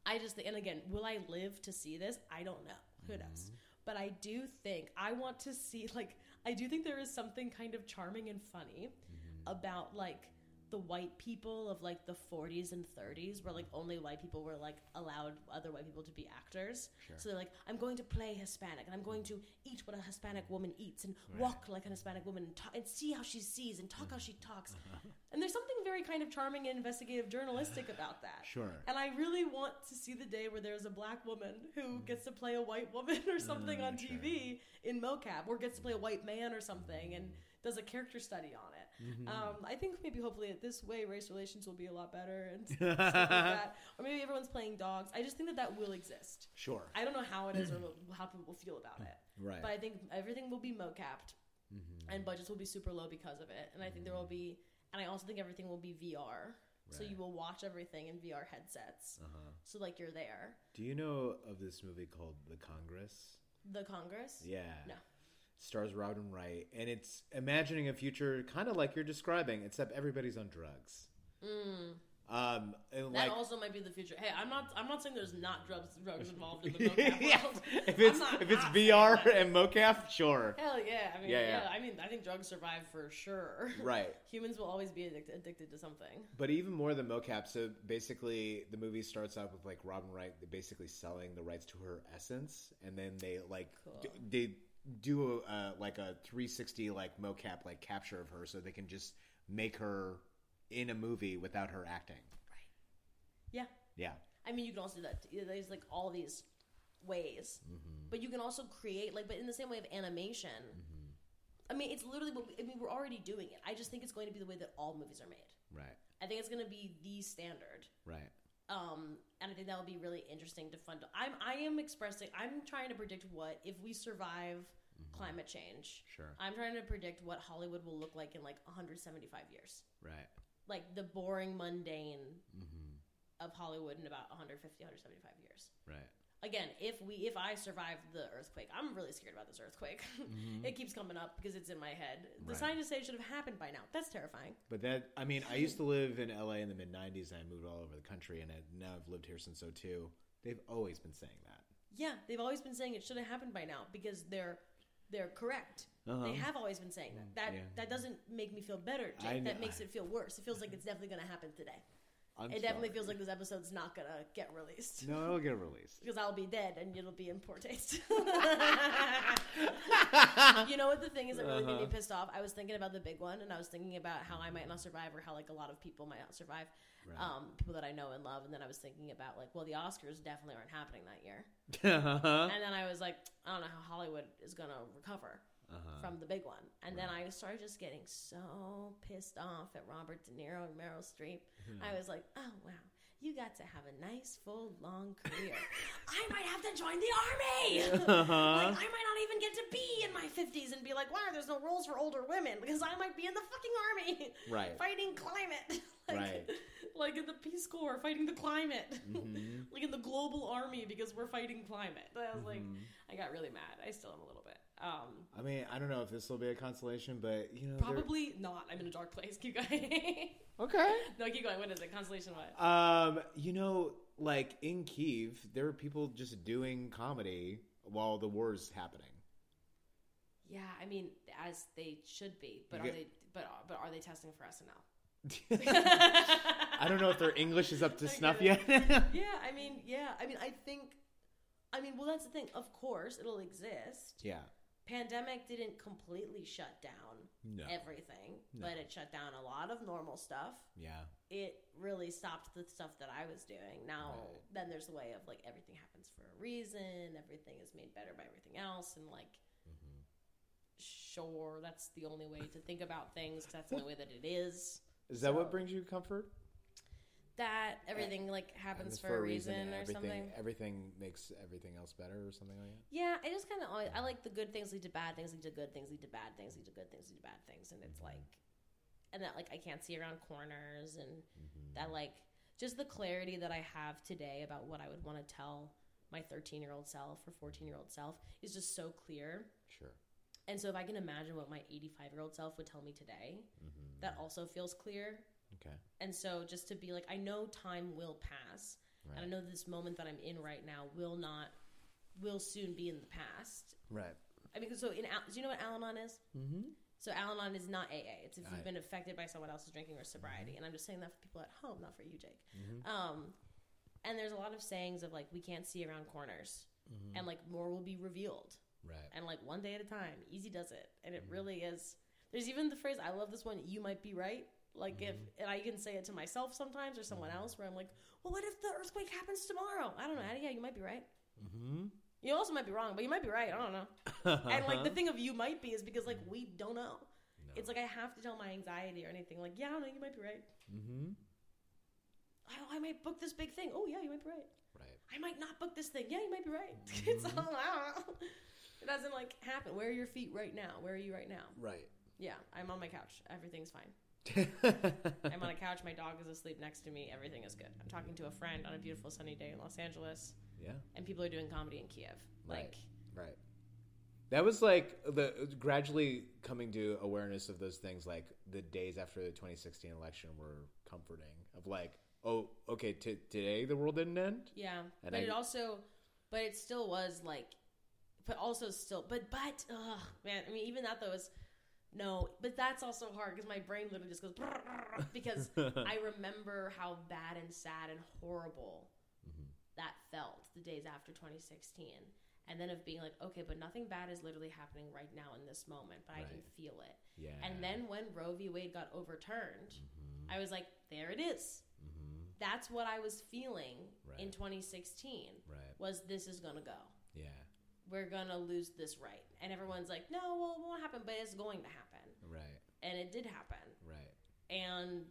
C: I just think and again will I live to see this I don't know who knows but I do think I want to see like I do think there is something kind of charming and funny
B: Mm-hmm.
C: about like the white people of like the 40s and 30s where like only white people were like allowed other white people to be actors. Sure. so they're like i'm going to play hispanic and i'm going to eat what a hispanic woman eats and walk like a hispanic woman and, talk, and see how she sees and talk how she talks. *laughs* And there's something very kind of charming and investigative journalistic about that.
B: Sure.
C: and i really want to see the day where there's a black woman who mm-hmm. gets to play a white woman or something mm, on tv in mocap or gets to play a white man or something and does a character study on it um, I think maybe hopefully this way race relations will be a lot better and *laughs* stuff like that. Or maybe everyone's playing dogs. I just think that that will exist.
B: Sure.
C: I don't know how it is or how people will feel about it. *laughs*
B: Right.
C: But I think everything will be mocapped and budgets will be super low because of it. And I think there will be, and I also think everything will be VR. So you will watch everything in VR headsets.
B: Uh-huh.
C: So like you're there.
B: Do you know of this movie called The Congress?
C: The Congress?
B: Yeah.
C: No.
B: Stars Robin Wright, and it's imagining a future kind of like you're describing, except everybody's on drugs. Um, and
C: Mm. That
B: like
C: also might be the future. Hey, I'm not. I'm not saying there's not drugs drugs involved in the *laughs* mocap
B: yeah,
C: world.
B: if it's
C: not-
B: if it's VR and mocap, sure.
C: Hell yeah! I mean,
B: Yeah,
C: yeah,
B: yeah.
C: I mean, I think drugs survive for sure.
B: Right. *laughs*
C: Humans will always be addicted, addicted to something.
B: But even more than mocap, so basically the movie starts off with like Robin Wright basically selling the rights to her essence, and then they like
C: Cool.
B: d- they do a, uh, like a 360 like mocap like capture of her, so they can just make her in a movie without her acting. Right.
C: Yeah.
B: Yeah,
C: I mean, you can also do that. There's like all these ways,
B: Mm-hmm.
C: but you can also create like, but in the same way of animation. I mean, it's literally what we, I mean. We're already doing it. I just think it's going to be the way that all movies are made.
B: right,
C: I think it's going to be the standard.
B: right.
C: um, and I think that will be really interesting to fund. I'm I am expressing. I'm trying to predict what if we survive climate change.
B: Sure.
C: I'm trying to predict what Hollywood will look like in like 175 years.
B: Right.
C: Like the boring, mundane
B: Mm-hmm.
C: of Hollywood in about 150, 175 years.
B: Right.
C: Again, if we if I survive the earthquake, I'm really scared about this earthquake. *laughs* it keeps coming up because it's in my head. The
B: Right.
C: scientists say it should have happened by now. That's terrifying.
B: But that, I mean, I used to live in LA in the mid 90s and I moved all over the country and I, now I've lived here since 02. They've always been saying that.
C: Yeah, they've always been saying it should have happened by now because they're they're correct.
B: Uh-huh.
C: They have always been saying that. That
B: Yeah.
C: that doesn't make me feel better, Jake. That makes it feel worse. It feels like it's definitely going to happen today.
B: I'm
C: it definitely feels like this episode's not to get released
B: No, it'll get released.
C: because I'll be dead and it'll be in poor taste. *laughs* *laughs* you know what the thing is that really made me
B: Uh-huh.
C: pissed off? I was thinking about the big one and I was thinking about how I might not survive or how like a lot of people might not survive.
B: Right.
C: Um, people that I know and love, and then I was thinking about like, well, the Oscars definitely aren't happening that year. *laughs*
B: uh-huh.
C: And then I was like, I don't know how Hollywood is to recover
B: Uh-huh.
C: from the big one. And then I started just getting so pissed off at Robert De Niro and Meryl Streep.
B: Hmm.
C: I was like, oh, wow. You got to have a nice, full, long career. I might have to join the army. *laughs*
B: Uh-huh.
C: like, I might not even get to be in my 50s and be like, wow, there's no roles for older women because I might be in the fucking army
B: Right. *laughs*
C: fighting climate. *laughs* *laughs* like,
B: Right.
C: like in the Peace Corps fighting the climate.
B: Mhm. *laughs*
C: like in the global army because we're fighting climate. I was like,
B: Mhm.
C: I got really mad. I still am a little bit. Um,
B: I mean, I don't know if this will be a consolation, but, you know.
C: probably not. I'm in a dark place. *laughs* Keep going.
B: Okay.
C: no, keep going. What is it? Consolation what?
B: Um, you know, like in Kiev, there are people just doing comedy while the war's happening.
C: Yeah, I mean, as they should be, but
B: You
C: are
B: get-
C: they? But but are they testing for SNL? *laughs*
B: I don't know if their English is up to snuff yet. *laughs*
C: Yeah, I mean, yeah, I mean, I think, I mean, well, that's the thing. Of course, it'll exist.
B: yeah.
C: Pandemic didn't completely shut down
B: No.
C: everything,
B: No.
C: but it shut down a lot of normal stuff.
B: Yeah.
C: it really stopped the stuff that I was doing. Now,
B: Right.
C: then there's the way of like everything happens for a reason, everything is made better by everything else, and like,
B: Mm-hmm.
C: sure, that's the only way to think about things that's the only way that it is.
B: Is that what brings you comfort?
C: That everything like happens
B: It's
C: for, a reason,
B: and
C: or something.
B: Everything makes everything else better, or something like that.
C: Yeah, I just kind of always I like the good things lead to bad things, lead to good things, lead to bad things, lead to good things, lead to bad things, and it's like, and that like I can't see around corners, and mm-hmm. that like just the clarity that I have today about what I would want to tell my 13 year old self or 14 year old self is just so clear.
B: Sure.
C: And so if I can imagine what my 85 year old self would tell me today, that also feels clear.
B: Okay.
C: And so just to be like, I know time will pass, and I know this moment that I'm in right now will not will soon be in the past.
B: Right.
C: I mean, so in Al- do you know what Al-Anon is? Mm-hmm. So Al-Anon is not AA. It's if you've
B: Right.
C: been affected by someone else's drinking or sobriety. And I'm just saying that for people at home, not for you, Jake.
B: Mm-hmm.
C: Um, and there's a lot of sayings of like we can't see around corners,
B: Mm-hmm.
C: and like more will be revealed,
B: Right.
C: and like one day at a time. Easy does it, and
B: Mm-hmm.
C: it really is. There's even the phrase I love this one. You might be right. Like if
B: Mm-hmm.
C: and I can say it to myself sometimes or someone else where I'm like, well, what if the earthquake happens tomorrow? I don't know. Yeah, you might be right.
B: Mm-hmm.
C: You also might be wrong, but you might be right. I don't know. *laughs* and like the thing of you might be is because like we don't know. It's like I have to tell my anxiety or anything. Like, yeah, I don't know. You might be right.
B: Mm-hmm.
C: I, I might book this big thing. Oh yeah, you might be right.
B: Right.
C: I might not book this thing. Yeah, you might be right. *laughs* it's
B: Mm-hmm.
C: all I don't know. It doesn't like happen. Where are your feet right now? Where are you right now?
B: Right.
C: Yeah, I'm on my couch. Everything's fine. *laughs* I'm on a couch. My dog is asleep next to me. Everything is good. I'm talking to a friend on a beautiful sunny day in Los Angeles,
B: yeah.
C: and people are doing comedy in Kiev. Like,
B: Right. Right. That was like the gradually coming to awareness of those things. Like the days after the 2016 election were comforting. Of like, oh, okay, t- today the world didn't end.
C: yeah,
B: And
C: but
B: I-
C: it also, but it still was like, but also still, but but, ugh, man. I mean, even that though is. No, but that's also hard because my brain literally just goes because *laughs* I remember how bad and sad and horrible
B: Mm-hmm.
C: that felt the days after 2016. And then of being like, okay, but nothing bad is literally happening right now in this moment, but I can feel it.
B: Yeah.
C: And then when Roe v. Wade got overturned, I was like, there it is.
B: Mm-hmm.
C: That's what I was feeling in 2016
B: Right.
C: was this is going to go. We're going to lose this right. And everyone's like, no, well, it won't happen, but it's going to happen.
B: Right.
C: And it did happen.
B: Right.
C: and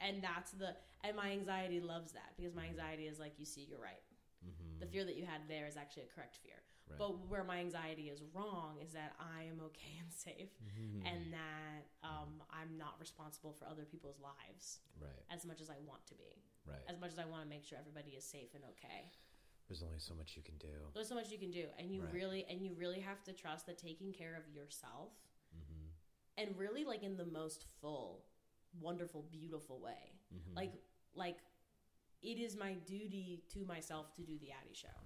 C: and that's the and my anxiety loves that because my mm-hmm. anxiety is like you see you're right mm-hmm. the fear that you had there is actually a correct fear
B: Right.
C: but where my anxiety is wrong is that i am okay and safe mm-hmm. and that um, i'm not responsible for other people's lives
B: Right.
C: as much as i want to be
B: Right.
C: as much as i want to make sure everybody is safe and okay
B: There's only so much you can do.
C: there's so much you can do and you
B: Right.
C: really and you really have to trust that taking care of yourself mm-hmm. and really like in the most full wonderful beautiful way mm-hmm. like like it is my duty to myself to do the Addie show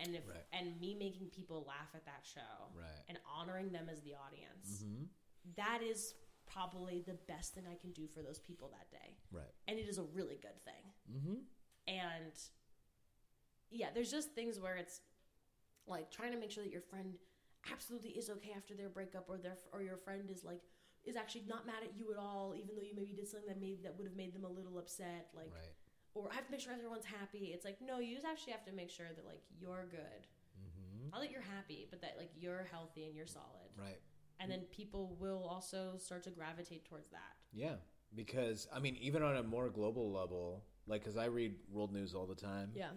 C: and if
B: Right.
C: and me making people laugh at that show
B: Right.
C: and honoring them as the audience mm-hmm. that is probably the best thing i can do for those people that day
B: Right.
C: and it is a really good thing. Mm-hmm. And yeah, there's just things where it's like trying to make sure that your friend absolutely is okay after their breakup, or their or your friend is like is actually not mad at you at all, even though you maybe did something that made that would have made them a little upset. Like,
B: Right.
C: or I have to make sure everyone's happy. It's like no, you just actually have to make sure that like you're good. Mm-hmm. Not that you're happy, but that like you're healthy and you're solid.
B: Right.
C: And then people will also start to gravitate towards that.
B: Yeah. Because I mean, even on a more global level, like because I read world news all the time.
C: Yeah.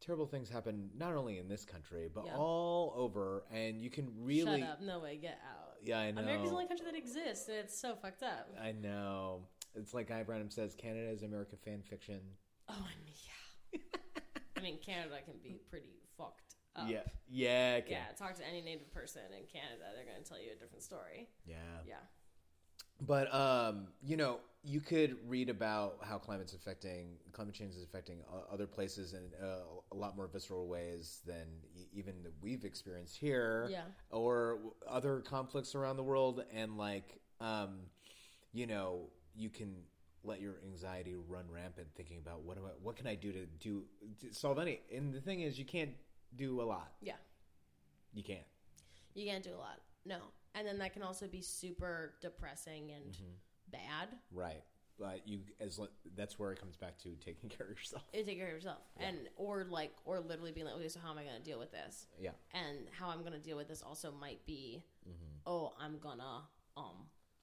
B: Terrible things happen not only in this country but
C: Yeah.
B: all over, and you can really.
C: Shut up. No way. Get out.
B: Yeah, I know.
C: America's the only country that exists, and it's so fucked up.
B: I know. It's like Guy Branum says, Canada is America fan fiction.
C: Oh, I mean, yeah. *laughs* I mean, Canada can be pretty fucked up.
B: Yeah. Yeah. okay.
C: Yeah, talk to any native person in Canada, they're going to tell you a different story.
B: Yeah.
C: Yeah.
B: But um, you know, you could read about how climate's affecting climate change is affecting other places in uh, a lot more visceral ways than even that we've experienced here,
C: Yeah.
B: or w- other conflicts around the world. And like, um, you know, you can let your anxiety run rampant thinking about what am I, what can I do to do to solve any. And the thing is, you can't do a lot.
C: Yeah.
B: You can't.
C: You can't do a lot. No. And then that can also be super depressing and
B: Mm-hmm.
C: Bad.
B: Right. But you, as that's where it comes back to taking *laughs* care of yourself.
C: And take care of yourself. And, or like, or literally being like, okay, so how am I going to deal with this?
B: Yeah.
C: And how I'm going to deal with this also might be, oh, I'm to, um,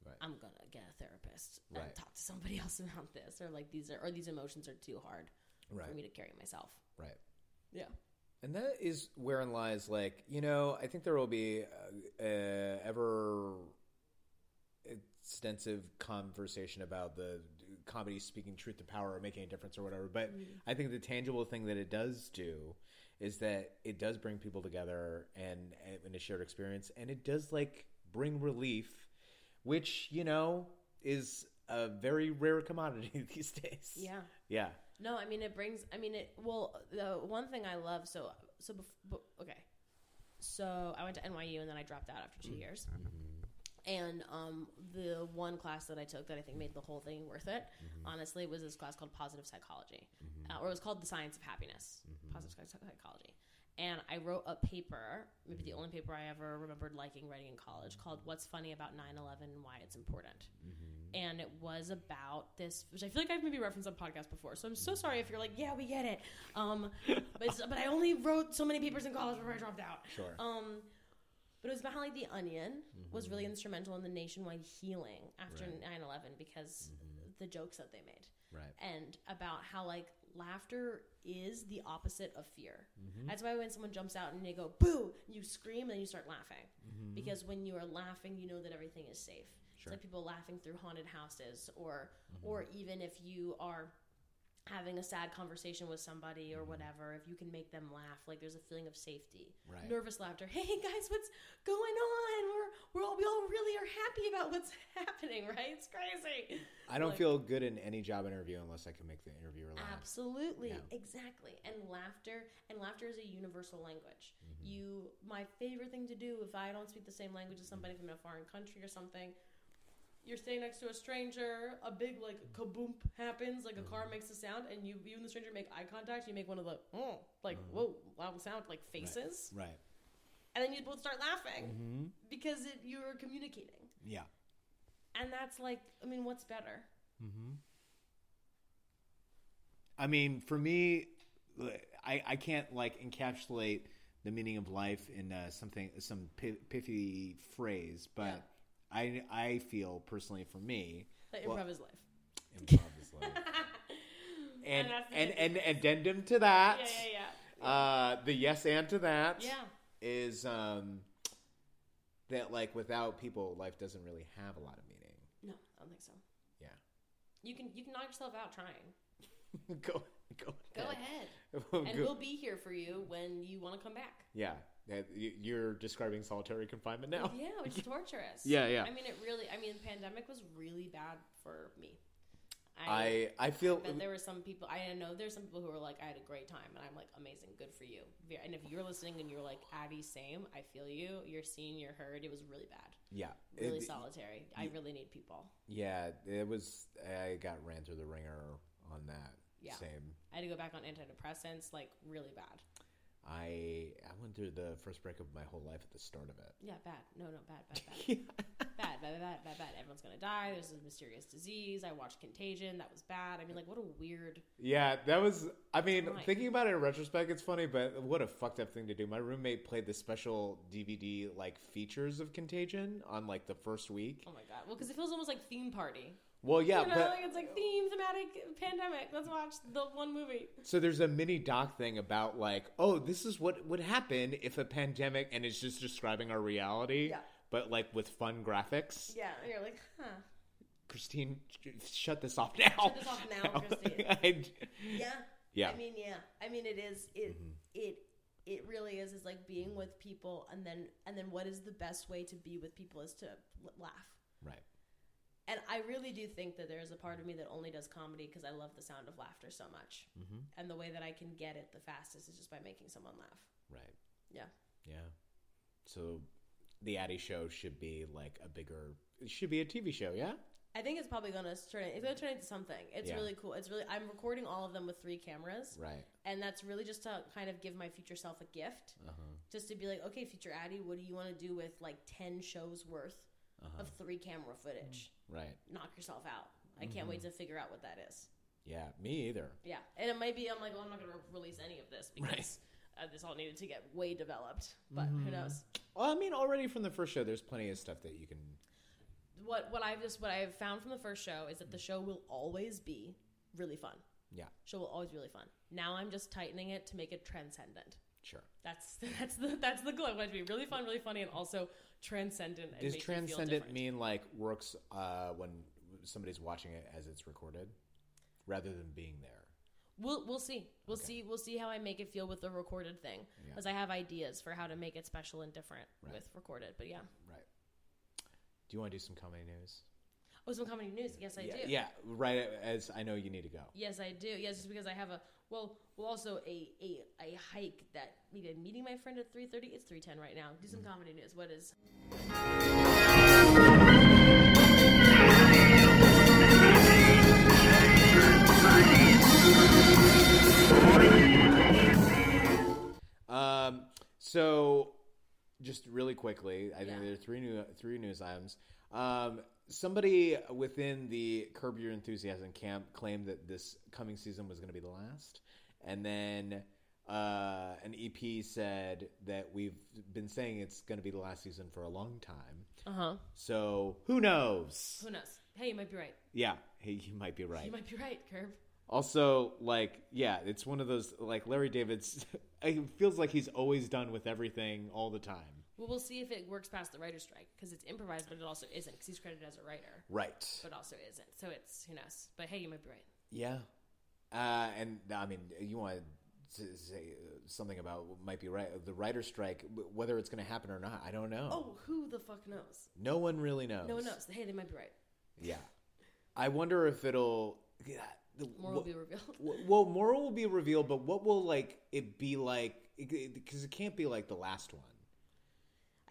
B: Mm-hmm. Right.
C: I'm gonna get a therapist
B: Right.
C: and talk to somebody *laughs* else about this, or like these are, or these emotions are too hard
B: Right.
C: for me to carry myself.
B: Right.
C: Yeah,
B: And that is wherein lies, like, you know, I think there will be uh, uh, ever extensive conversation about the comedy speaking truth to power or making a difference or whatever. But mm-hmm. I think the tangible thing that it does do is that it does bring people together and in a shared experience, and it does like bring relief, which you know is a very rare commodity *laughs* these days.
C: Yeah.
B: Yeah.
C: No, I mean it brings. I mean it. Well, the one thing I love. So so bef- okay. So I went to NYU and then I dropped out after two mm-hmm. years. Mm-hmm. And um, the one class that I took that I think made the whole thing worth it, honestly, was this class called Positive Psychology, uh, or it was called The Science of Happiness, Positive Psychology. And I wrote a paper, maybe the only paper I ever remembered liking writing in college, called "What's Funny About 9/11 and Why It's Important." and it was about this, which I feel like I've maybe referenced on podcast before. So I'm so sorry if you're like, yeah, we get it. Um, but but I only wrote so many papers in college before I dropped out.
B: Sure.
C: Um, but it was about how like the Onion mm-hmm. was really instrumental in the nationwide healing after
B: Right.
C: 9/11 because mm-hmm. the jokes that they made
B: Right.
C: and about how like laughter is the opposite of fear.
B: Mm-hmm.
C: That's why when someone jumps out and they go boo, you scream and then you start laughing mm-hmm. because when you are laughing, you know that everything is safe.
B: Sure.
C: It's like people laughing through haunted houses, or or even if you are having a sad conversation with somebody or whatever, if you can make them laugh, like there's a feeling of safety.
B: Right.
C: Nervous laughter. Hey guys, what's going on? We're we're all we all really are happy about what's *laughs* happening, right? It's crazy.
B: I don't
C: Like-
B: feel good in any job interview unless I can make the interviewer laugh.
C: Absolutely,
B: Yeah.
C: exactly. And laughter, and laughter is a universal language.
B: Mm-hmm.
C: You, my favorite thing to do if I don't speak the same language as somebody from a foreign country or something, you're staying next to a stranger, a big like kaboom happens, like a
B: Mm-hmm.
C: car makes a sound, and you, you and the stranger make eye contact. You make one of the oh, like
B: Mm-hmm.
C: whoa, loud sound, like faces,
B: Right.
C: and then you both start laughing
B: Mm-hmm.
C: because it, you're communicating,
B: Yeah.
C: and that's like, I mean, what's better?
B: I mean, for me, I, I can't like encapsulate the meaning of life in uh, something some pi- pithy phrase, but
C: Yeah.
B: I I feel personally for me,
C: That
B: Well-
C: improv is life.
B: improv is life. *laughs* and
C: And
B: and, and addendum to that,
C: Yeah, yeah, yeah.
B: uh, the yes and to that
C: Yeah.
B: is um, that like without people, life doesn't really have a lot of meaning.
C: No, I don't think so.
B: Yeah,
C: You can you can knock yourself out trying. *laughs*
B: go go
C: Go ahead, *laughs*
B: Go-
C: and we'll be here for you when you want to come back.
B: Yeah, Y- you're describing solitary confinement now.
C: Yeah, which is *laughs* torturous.
B: Yeah, yeah.
C: I mean, it really. I mean, the pandemic was really bad for me.
B: I I feel
C: bet there were some people. I know there's some people who were like, I had a great time, and I'm like, amazing, good for you. And if you're listening and you're like, Addie, same, I feel you. You're seen, you're heard. It was really bad,
B: yeah,
C: really
B: It-
C: solitary. I really need people.
B: yeah. It was. I got ran through the ringer on that.
C: Yeah.
B: Same.
C: I had to go back on antidepressants, like really bad.
B: I I went through the first breakup of my whole life at the start of it.
C: Yeah, bad. No, no, bad, bad, bad. *laughs* bad, bad, bad, bad, bad. Everyone's gonna die. There's a mysterious disease. I watched Contagion. That was bad. I mean, like, what a weird.
B: Yeah, that was. I mean,
C: Time.
B: thinking about it in retrospect, it's funny, but what a fucked up thing to do. My roommate played the special DVD like features of Contagion on like the first week.
C: Oh my god. Well, because it feels almost like theme party.
B: Well, yeah,
C: you know,
B: but
C: like it's like theme thematic pandemic. Let's watch the one movie.
B: so there's a mini doc thing about like, oh, this is what would happen if a pandemic, and it's just describing our reality,
C: Yeah.
B: but like with fun graphics.
C: Yeah, and you're like, huh.
B: Christine, shut this off now.
C: Shut this off now, *laughs* Christine. *laughs*
B: I-
C: Yeah.
B: Yeah.
C: I mean, yeah. I mean, it is. It mm-hmm. it it really is. Is like being with people, and then and then what is the best way to be with people is to laugh.
B: right.
C: And I really do think that there is a part of me that only does comedy because I love the sound of laughter so much.
B: Mm-hmm.
C: And the way that I can get it the fastest is just by making someone laugh.
B: Right.
C: Yeah.
B: Yeah. So the Addie show should be like a bigger. It should be a TV show. Yeah.
C: I think it's probably gonna turn. It's gonna turn into something. It's
B: Yeah.
C: really cool. It's really. I'm recording all of them with three cameras,
B: Right.
C: and that's really just to kind of give my future self a gift,
B: Uh huh.
C: just to be like, okay, future Addie, what do you want to do with like ten shows worth
B: Uh-huh.
C: of three camera footage?
B: Right.
C: Knock yourself out. I can't wait to figure out what that is.
B: Yeah. Me either.
C: Yeah, and it might be. I'm like, well, I'm not gonna release any of this because uh, *laughs* this all needed to get way developed. But who knows?
B: Well, I mean, already from the first show, there's plenty of stuff that you can.
C: What what I've just what I've found from the first show is that the show will always be really fun.
B: Yeah.
C: Show will always be really fun. Now I'm just tightening it to make it transcendent.
B: Sure.
C: That's *laughs* that's the that's the goal. I want it to be really fun, really funny, and also transcendent. And
B: Does
C: make you feel
B: transcendent mean like works uh, when somebody's watching it as it's recorded, rather than being there?
C: We'll we'll see. We'll
B: Okay.
C: see. We'll see how I make it feel with the recorded thing,
B: Yeah.
C: because I have ideas for how to make it special and different
B: Right.
C: with recorded. But yeah.
B: Right. Do you want to do some comedy news?
C: Oh, some comedy news. Yes, I
B: yeah,
C: do.
B: yeah, right as I know you need to go.
C: Yes, I do. Yes, just because I have a well, well, also a a, a hike that maybe I'm meeting my friend at three thirty. It's three ten right now. Do some comedy news. What is?
B: Um, so just really quickly, I think there are three new three news items. Um, somebody within the Curb Your Enthusiasm camp claimed that this coming season was going to be the last, and then uh, an EP said that we've been saying it's going to be the last season for a long time.
C: Uh huh.
B: So who knows?
C: Who knows? Hey, you might be right.
B: Yeah, he, you might be right.
C: You might be right, Curb.
B: Also, like, yeah, it's one of those like Larry David's. *laughs* It feels like he's always done with everything all the time.
C: Well, we'll see if it works past the writer's strike because it's improvised, but it also isn't because he's credited as a writer,
B: Right.
C: but also isn't. So it's who knows. But hey, you might be right.
B: Yeah. Uh, and I mean, you want to say something about what might be right the writer strike, whether it's going to happen or not. I don't know.
C: Oh, who the fuck knows?
B: No one really knows.
C: No one knows. Hey, they might be right.
B: Yeah. I wonder if it'll. Yeah, the,
C: More
B: what-
C: will be revealed. *laughs*
B: well, more will be revealed, but what will like it be like? Because it can't be like the last one.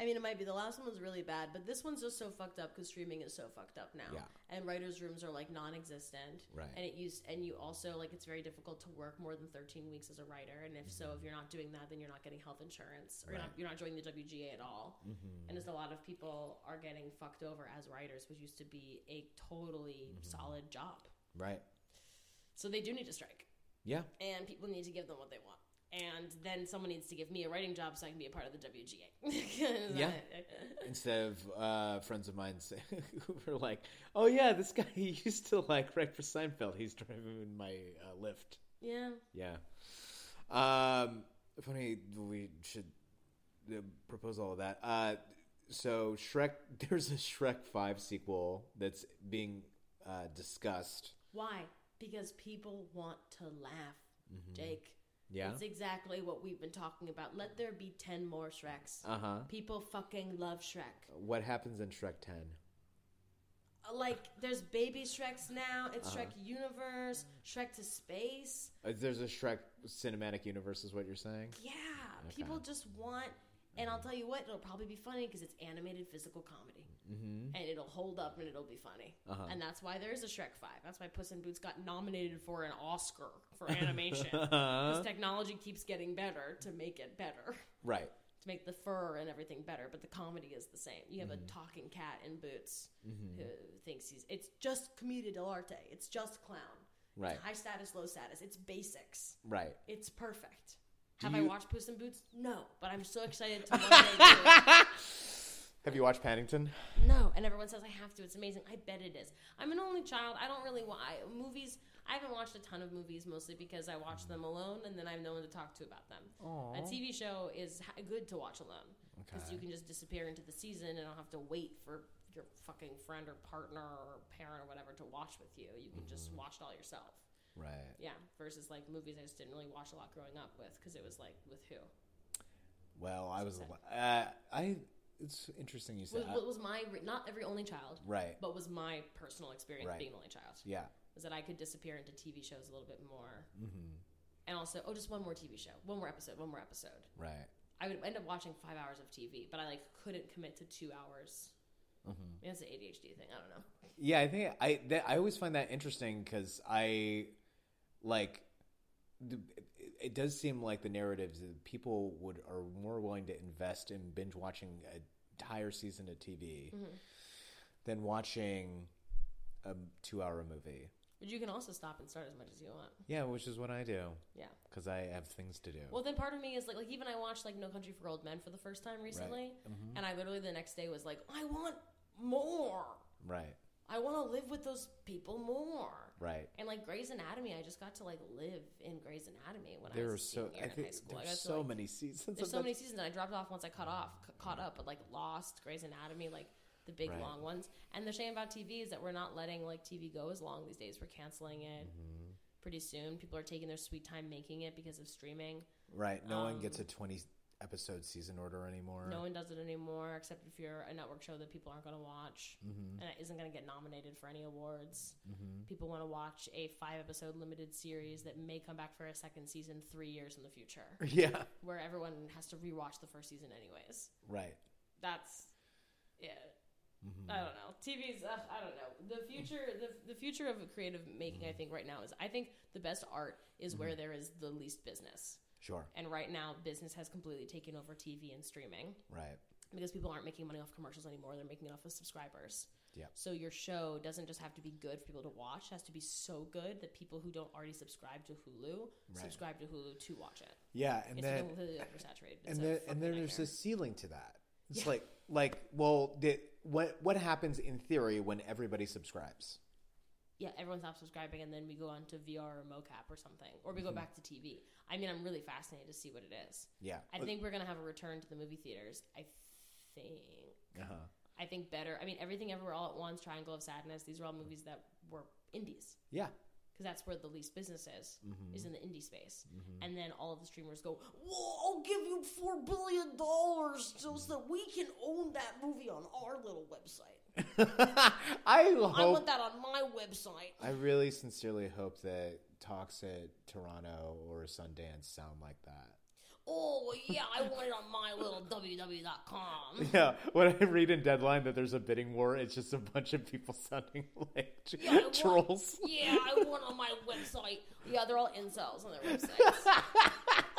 C: I mean, it might be the last one was really bad, but this one's just so fucked up because streaming is so fucked up now.
B: Yeah.
C: And writers' rooms are like non-existent.
B: Right.
C: And it used, and you also like it's very difficult to work more than thirteen weeks as a writer. And if so, if you're not doing that, then you're not getting health insurance, or you're not
B: Mm-hmm.
C: You're not joining the WGA at all. And as a lot of people are getting fucked over as writers, which used to be a totally
B: Mm-hmm.
C: solid job.
B: Right.
C: So they do need to strike,
B: Yeah.
C: and people need to give them what they want. And then someone needs to give me a writing job so I can be a part of the WGA. *laughs*
B: Yeah. *laughs* Instead of uh, friends of mine say, *laughs* who were like, "Oh yeah, this guy he used to like write for Seinfeld. He's driving my uh, Lyft."
C: yeah.
B: Yeah. Um, funny. We should uh, propose all of that. Uh, so Shrek, there's a Shrek Five sequel that's being uh, discussed.
C: Why? Because people want to laugh, Jake.
B: Yeah.
C: It's exactly what we've been talking about. Let there be 10 more Shreks.
B: Uh huh.
C: People fucking love Shrek.
B: What happens in Shrek Ten?
C: Uh, Like, there's baby Shreks now. It's
B: Uh-huh.
C: Shrek Universe, Shrek to Space.
B: Uh, there's a Shrek cinematic universe, is what you're saying?
C: Yeah, people just want. And I'll tell you what, it'll probably be funny because it's animated physical comedy. Mm-hmm. And it'll hold up and it'll be funny.
B: Uh-huh.
C: And that's why there is a Shrek 5. That's why Puss in Boots got nominated for an Oscar for animation. *laughs* Because technology keeps getting better to make it better.
B: Right. *laughs*
C: to make the fur and everything better, but the comedy is the same. You have
B: Mm-hmm.
C: a talking cat in boots who thinks he's it's just commedia dell'arte. It's just clown.
B: Right.
C: It's high status, low status. It's basics.
B: Right.
C: It's perfect.
B: Do
C: have I watched Puss in Boots? No, but I'm so excited to *laughs* one day do it.
B: Have you watched Paddington?
C: No, and everyone says I have to. It's amazing. I bet it is. I'm an only child. I don't really want movies. I haven't watched a ton of movies mostly because I watch them alone and then I have no one to talk to about them. Aww. A TV show is ha- good to watch alone because you can just disappear into the season and don't have to wait for your fucking friend or partner or parent or whatever to watch with you. You can just watch it all yourself.
B: Right.
C: Yeah, versus like movies I just didn't really watch a lot growing up with because it was like with who?
B: Well, I was. Uh, I. It's interesting you said.
C: Was, was my not every only child,
B: Right.
C: But was my personal experience
B: Right.
C: being an only child.
B: Yeah.
C: was that I could disappear into TV shows a little bit more. Mm-hmm. And also, oh, just one more TV show, one more episode, one more episode.
B: Right.
C: I would end up watching five hours of TV, but I like couldn't commit to two hours. Mm-hmm. Maybe that's an ADHD thing. I don't know.
B: Yeah, I think I that, I always find that interesting because I like the, it, does seem like the narratives that people would are more willing to invest in binge watching an entire season of TV mm-hmm. than watching a two hour movie.
C: But you can also stop and start as much as you want.
B: Yeah, which is what I do
C: Yeah.
B: because I have things to do.
C: Well, then part of me is like, like even I watched like No Country for Old Men for the first time recently, mm-hmm. and I literally the next day was like, I want more.
B: right,
C: I want to live with those people more.
B: Right.
C: And like Grey's Anatomy, I just got to like live in Grey's Anatomy when I was
B: are so I
C: in
B: think
C: high school. I got
B: so
C: like-
B: many seasons.
C: There's so many seasons, and I dropped off once I cut off, caught up. But like Lost, Grey's Anatomy, like the big
B: Right.
C: long ones. And the shame about TV is that we're not letting like TV go as long these days. We're canceling it
B: Mm-hmm.
C: pretty soon. People are taking their sweet time making it because of streaming.
B: Right. No one
C: Um,
B: gets a 20 episode season order anymore.
C: No one does it anymore, except if you're a network show that people aren't going to watch
B: Mm-hmm.
C: and it isn't going to get nominated for any awards. People want to watch a five episode limited series that may come back for a second season three years in the future, *laughs*
B: Yeah.
C: where everyone has to rewatch the first season anyways.
B: Right.
C: That's yeah.
B: Mm-hmm.
C: I don't know. TV's. Uh, I don't know. The future. The, the future of creative making. I think right now is. I think the best art is where there is the least business.
B: Sure.
C: And right now, business has completely taken over TV and streaming
B: Right.
C: because people aren't making money off commercials anymore. They're making it off of subscribers.
B: Yep.
C: So your show doesn't just have to be good for people to watch; it has to be so good that people who don't already subscribe to Hulu
B: Right.
C: subscribe to Hulu to watch it.
B: Yeah, and
C: It's
B: then
C: completely oversaturated. It's
B: and then and then there's a ceiling to that. It's
C: Yeah.
B: like like well, the, what what happens in theory when everybody subscribes?
C: Yeah, everyone stops subscribing, and then we go on to VR or mocap or something, or we go
B: Mm-hmm.
C: back to TV. I mean, I'm really fascinated to see what it is.
B: Yeah.
C: I think we're gonna have a return to the movie theaters. I think.
B: Uh-huh.
C: I think better. I mean, everything everywhere all at once, Triangle of Sadness. These are all movies that were indies
B: Yeah.
C: because that's where the least business is,
B: Mm-hmm.
C: is in the indie space. And then all of the streamers go, "Whoa, I'll give you four billion dollars so that we can own that movie on our little website. *laughs*
B: I
C: I want that on my website."
B: I really sincerely hope that talks at Toronto or Sundance sound like that.
C: Oh yeah, I want it on my little www.com. *laughs*
B: Yeah, when I read in Deadline that there's a bidding war, it's just a bunch of people sounding *laughs* like
C: Yeah, I want- Yeah, I want on my website. Yeah, they're all incels on their websites.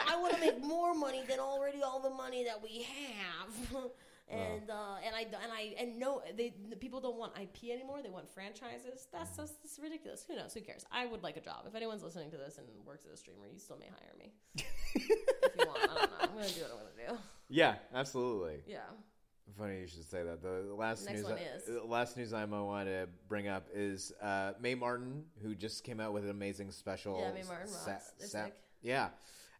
C: I want to make more money than already all the money that we have. And uh, and I and I and no, they the people don't want IP anymore. They want franchises. That's just that's ridiculous. Who knows? Who cares? I would like a job. If anyone's listening to this and works as a streamer, you still may hire me *laughs* if you want. I don't know. I'm gonna do what I'm gonna do.
B: Yeah, absolutely.
C: Yeah.
B: Funny you should say that. The last
C: Next
B: news, I, last news I want to bring up is uh, Mae Martin, who just came out with an amazing special.
C: Yeah, Mae Martin. They're sick.
B: yeah,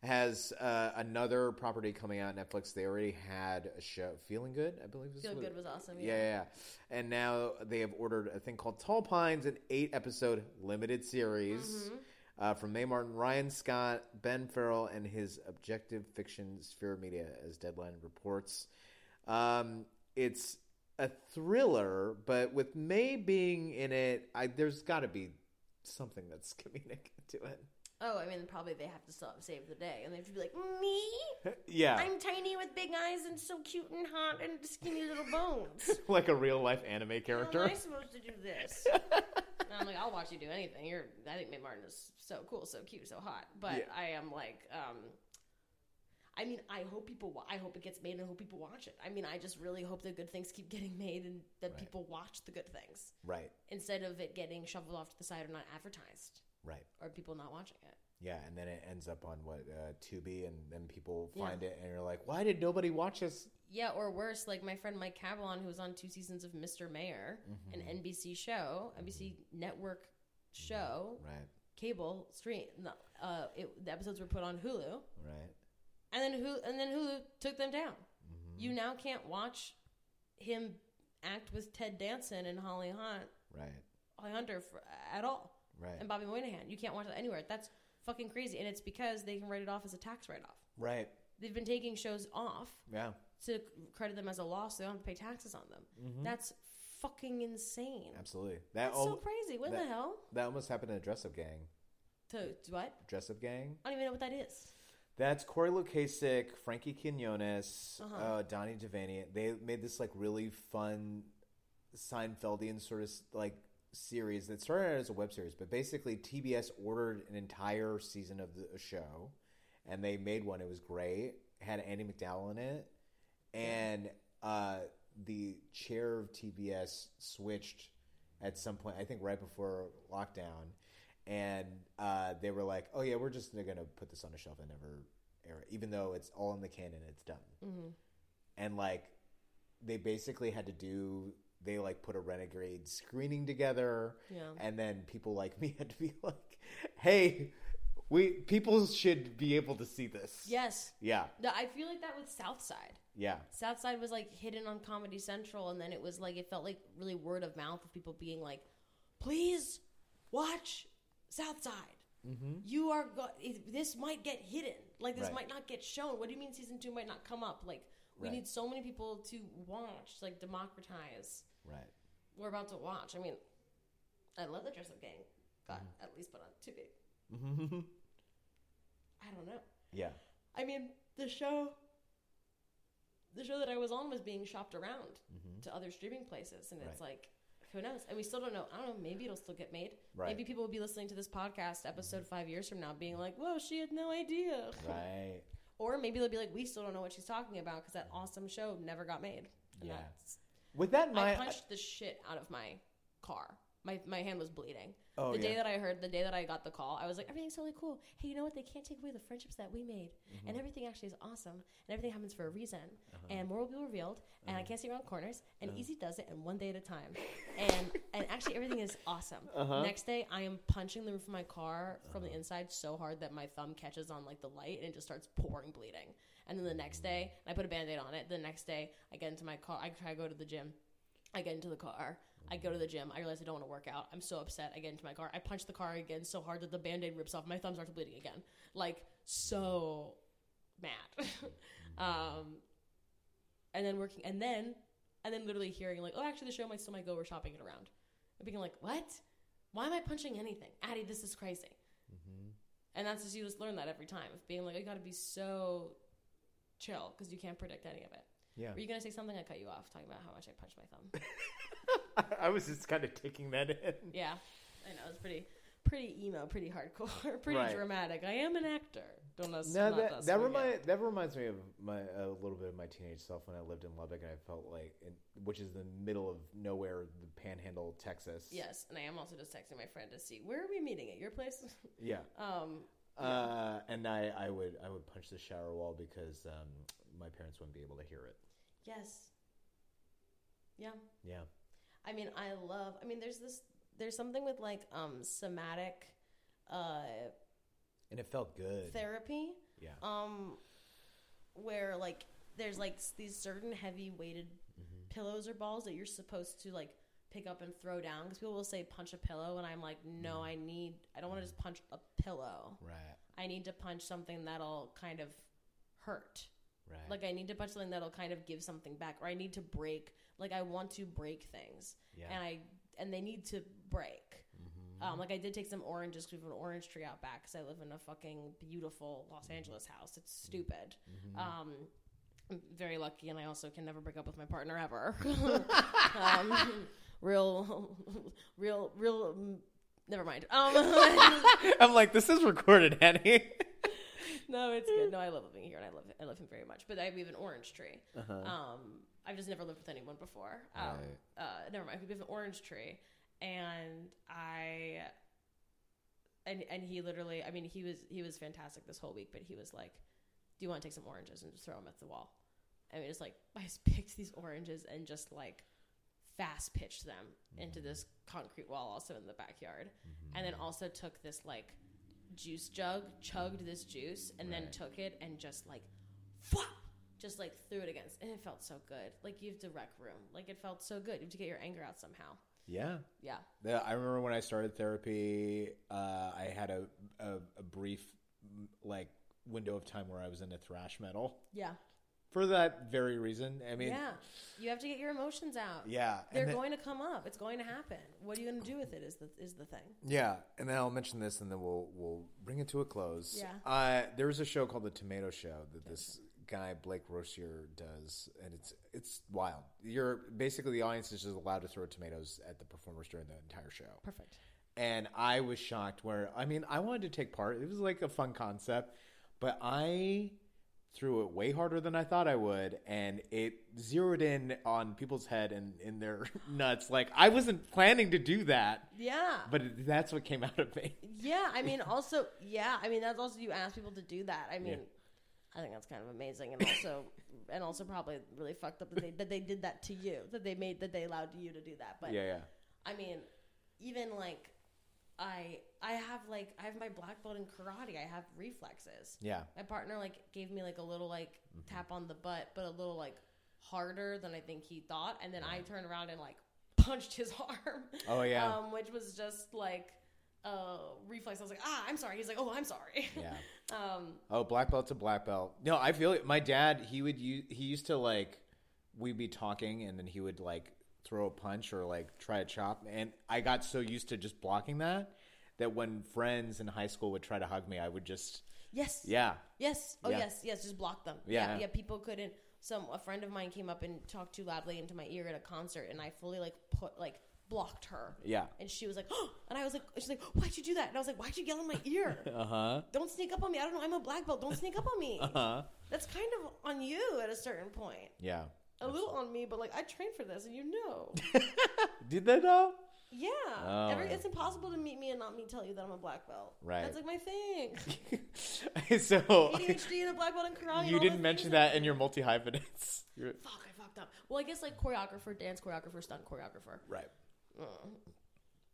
B: has uh, another property coming out on Netflix. They already had a show, Feeling Good, I believe. is
C: Feel Good was awesome.
B: Yeah, yeah, yeah. And now they have ordered a thing called Tall Pines, an eight episode limited series
C: Mm-hmm.
B: uh, from Mae Martin, Ryan Scott, Ben Farrell, and his Objective Fiction Sphere Media, as Deadline reports. Um, it's a thriller, but with Mae being in it, I, there's got to be something that's *laughs* comedic to it.
C: Oh, I mean, probably they have to still save the day, and they have to be like, me. *laughs*
B: Yeah,
C: I'm tiny with big eyes and so cute and hot and skinny little bones. *laughs*
B: like a real life anime
C: How
B: character.
C: am I supposed to do this? *laughs* and I'm like, I'll watch you do anything. You're, I think Mae Martin is so cool, so cute, so hot. But
B: Yeah.
C: I am like, um, I mean, I hope people. Wa- I hope it gets made, and I hope people watch it. I mean, I just really hope that good things keep getting made, and that
B: Right.
C: people watch the good things
B: Right,
C: instead of it getting shoveled off to the side or not advertised,
B: right.
C: or people not watching it.
B: Yeah, and then it ends up on what uh, Tubi, and then people
C: Yeah.
B: find it, and you're like, "Why did nobody watch this?"
C: Yeah, or worse, like my friend Mike Cabellon, who was on two seasons of Mr. Mayor, an NBC show, NBC network show,
B: Right,
C: cable stream. Uh, it, the episodes were put on Hulu,
B: right,
C: and then Hulu, and then Hulu took them down.
B: Mm-hmm.
C: You now can't watch him act with Ted Danson and Holly Hunt,
B: right,
C: Holly Hunter for, at all,
B: right,
C: and Bobby Moynihan. You can't watch that anywhere. That's fucking crazy, and it's because they can write it off as a tax write-off.
B: right.
C: They've been taking shows off
B: Yeah,
C: to credit them as a loss. So they don't have to pay taxes on them. That's fucking insane.
B: Mm-hmm. absolutely. That
C: That's so crazy. What
B: that-
C: the hell?
B: that almost happened in a Dress Up Gang.
C: To, what?
B: Dress Up Gang.
C: I don't even know what that is.
B: That's Cory Loykasek, Frankie Quinones,
C: Uh-huh.
B: uh, Donny Divanian. They made this like really fun Seinfeldian sort of like series that started out as a web series, but basically TBS ordered an entire season of the show, and they made one. It was great. Had Andie MacDowell in it, and uh, the chair of TBS switched at some point. I think right before lockdown, and uh, they were like, "Oh yeah, we're just going to put this on a shelf and never air it, even though it's all in the canon. It's done."
C: Mm-hmm.
B: And like, they basically had to do. They like put a renegade screening together,
C: Yeah.
B: and then people like me *laughs* had to be like, "Hey, we people should be able to see this."
C: Yes.
B: Yeah.
C: No, I feel like that with Southside.
B: Yeah.
C: Southside was like hidden on Comedy Central, and then it was like it felt like really word of mouth of people being like, "Please watch Southside." Mm-hmm. You are go- this might get hidden. Like this
B: Right.
C: might not get shown. What do you mean season two might not come up? Like we
B: Right.
C: need so many people to watch. Like democratize.
B: Right.
C: We're about to watch. I mean, I love the dress up gang. Got
B: Mm-hmm.
C: at least put on TV. Mm-hmm. *laughs* I don't know.
B: yeah.
C: I mean, the show, the show that I was on was being shopped around mm-hmm. to other streaming places, and it's like, who knows? And we still don't know. I don't know. Maybe it'll still get made.
B: Right.
C: Maybe people will be listening to this podcast episode mm-hmm. five years from now, being like, "Whoa, she had no idea." *laughs*
B: Right.
C: Or maybe they'll be like, "We still don't know what she's talking about because that awesome show never got made." And
B: Yeah.
C: that's-
B: With that in
C: I
B: mind,
C: punched the shit out of my car. My my hand was bleeding.
B: Oh,
C: the day
B: yeah.
C: that I heard, the day that I got the call, I was like, everything's totally cool. Hey, you know what? They can't take away the friendships that we made,
B: Mm-hmm.
C: and everything actually is awesome, and everything happens for a reason,
B: Uh-huh.
C: and more will be revealed, and I can't see around corners, and Easy does it in one day at a time, and and actually everything is awesome.
B: Uh-huh.
C: Next day, I am punching the roof of my car from the inside so hard that my thumb catches on like the light and it just starts pouring bleeding. And then the next day, I put a band-aid on it. The next day, I get into my car. I try to go to the gym. I get into the car. I go to the gym. I realize I don't want to work out. I'm so upset. I get into my car. I punch the car again so hard that the band aid rips off. My thumb starts bleeding again. Like, so mad. *laughs* um, and then working, and then, and then literally hearing, like, oh, actually, the show might still might go. We're shopping it around. And being like, what? Why am I punching anything? Addie, this is crazy. And that's just, you just learn that every time. Of being like, you gotta be so chill because you can't predict any of it.
B: Yeah.
C: Were you gonna say something? I cut you off talking about how much I punched my thumb. *laughs*
B: I was just kind of taking that in.
C: yeah, I know it's pretty, pretty emo, pretty hardcore, *laughs* pretty
B: Right.
C: dramatic. I am an actor. Don't us.
B: No,
C: not
B: that
C: us
B: that remind that reminds me of my a little bit of my teenage self when I lived in Lubbock and I felt like, in, which is the middle of nowhere, the Panhandle, Texas.
C: Yes, and I am also just texting my friend to see where are we meeting at your place. *laughs*
B: Yeah.
C: um,
B: Uh, and I, I would I would punch the shower wall because um, my parents wouldn't be able to hear it.
C: Yes, yeah.
B: Yeah.
C: I mean, I love. I mean, there's this. There's something with like um somatic, uh,
B: And it felt good.
C: therapy.
B: Yeah.
C: um where like there's like these certain heavy weighted
B: Mm-hmm.
C: pillows or balls that you're supposed to like pick up and throw down because people will say punch a pillow and i'm like no i need i don't want to just punch a pillow
B: right.
C: i need to punch something that'll kind of hurt
B: Right.
C: like i need to punch something that'll kind of give something back or i need to break like i want to break things
B: Yeah.
C: and i and they need to break
B: Mm-hmm.
C: um, like I did take some oranges because we have an orange tree out back because I live in a fucking beautiful Los Angeles house. It's stupid.
B: Mm-hmm.
C: Um, I'm very lucky, and I also can never break up with my partner ever. *laughs* um, real, real, real. mm, Never mind. Um, *laughs*
B: I'm like, this is recorded, Annie.
C: No, it's good. No, I love *laughs* living here, and I love I love him very much. But I we have an orange tree. Um, I've just never lived with anyone before. Um,
B: Uh-huh. Right.
C: uh, never mind. We have an orange tree, and I, and and he literally, I mean, he was he was fantastic this whole week. But he was like, "Do you want to take some oranges and just throw them at the wall?" And we just like *laughs* I just picked these oranges and just like fast pitched them into this concrete wall, also in the backyard, and then also took this like juice jug, chugged this juice, and then took it and just like, "Fuck!" just like threw it against, and it felt so good. Like you have to rec room. Like it felt so good. You have to get your anger out somehow.
B: yeah.
C: Yeah.
B: Yeah, I remember when I started therapy, uh, I had a, a, a brief like window of time where I was into thrash metal
C: Yeah.
B: For that very reason. I mean,
C: yeah. You have to get your emotions out.
B: yeah,
C: They're
B: then-
C: going to come up. It's going to happen. What are you going to do with it? Is the is the thing.
B: Yeah, and then I'll mention this, and then we'll we'll bring it to a close.
C: Yeah.
B: Uh, there was a show called The Tomato Show that this guy Blake Rossier does, and it's it's wild. You're basically the audience is just allowed to throw tomatoes at the performers during the entire show.
C: Perfect.
B: and I was shocked. Where I mean, I wanted to take part. It was like a fun concept, but I threw it way harder than I thought I would, and it zeroed in on people's head and in their *laughs* nuts. Like I wasn't planning to do that,
C: Yeah.
B: but it, that's what came out of me.
C: Yeah, I *laughs* mean, also, yeah, I mean, that's also you ask people to do that. I mean, I think that's kind of amazing, and also, and also probably really fucked up that they that they did that to you, that they made that they allowed you to do that. But
B: Yeah, yeah.
C: I mean, even like, I I have like I have my black belt in karate. I have reflexes.
B: Yeah.
C: My partner like gave me like a little like tap on the butt, but a little like harder than I think he thought, and then I turned around and like *laughs* punched his arm.
B: Oh, yeah.
C: um, which was just like uh, reflex. I was like, ah, I'm sorry. He's like, oh, I'm sorry.
B: Yeah. *laughs*
C: um,
B: Oh, black belt to black belt. No, I feel it. My dad, he would use, he used to like, we'd be talking and then he would like throw a punch or like try a chop. And I got so used to just blocking that that when friends in high school would try to hug me, I would just,
C: yes.
B: yeah.
C: Yes. Oh
B: Yeah.
C: yes. Yes. Just block them.
B: Yeah.
C: Yeah. Yeah. People couldn't. Some a friend of mine came up and talked too loudly into my ear at a concert, and I fully like put like blocked her.
B: Yeah.
C: And she was like, oh, and I was like, she's like, why'd you do that? And I was like, why'd you yell in my ear? *laughs*
B: Uh huh.
C: Don't sneak up on me. I don't know. I'm a black belt. Don't sneak up on me. *laughs*
B: Uh huh.
C: That's kind of on you at a certain point.
B: Yeah.
C: A little on me, but like I trained for this, and you know. *laughs*
B: Did they know?
C: Yeah.
B: Oh.
C: Every, it's impossible to meet me and not me tell you that I'm a black belt.
B: Right.
C: That's like my thing. *laughs*
B: so *laughs*
C: ADHD and a black belt and karate.
B: you didn't mention that in your multi hyphenates.
C: Fuck, I fucked up. Well, I guess like choreographer, dance choreographer, stunt choreographer.
B: right.
C: Mm.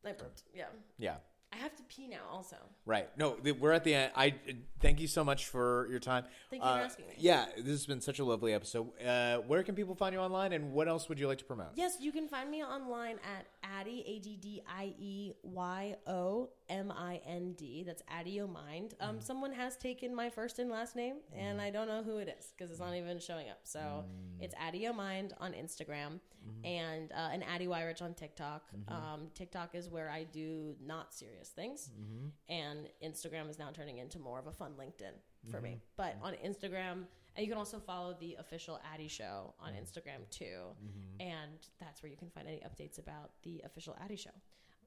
C: I burped. Yeah.
B: Yeah.
C: I have to pee now also.
B: Right. No, we're at the end. I thank you so much for your time.
C: Thank you for
B: Uh,
C: asking me.
B: Yeah, this has been such a lovely episode. Uh, where can people find you online, and what else would you like to promote?
C: Yes, you can find me online at Addie, A D D I E Y O M I N D. That's Addie O Mind. Um, mm. Someone has taken my first and last name, and mm. I don't know who it is because it's not mm. even showing up. So it's Addie O Mind on Instagram mm-hmm. and uh, and Addie Weyrich on TikTok. Mm-hmm. Um, TikTok is where I do not serious things, mm-hmm. and Instagram is now turning into more of a fun LinkedIn for me. But on Instagram, and you can also follow the official Addie Show on Instagram too, and that's where you can find any updates about the official Addie Show.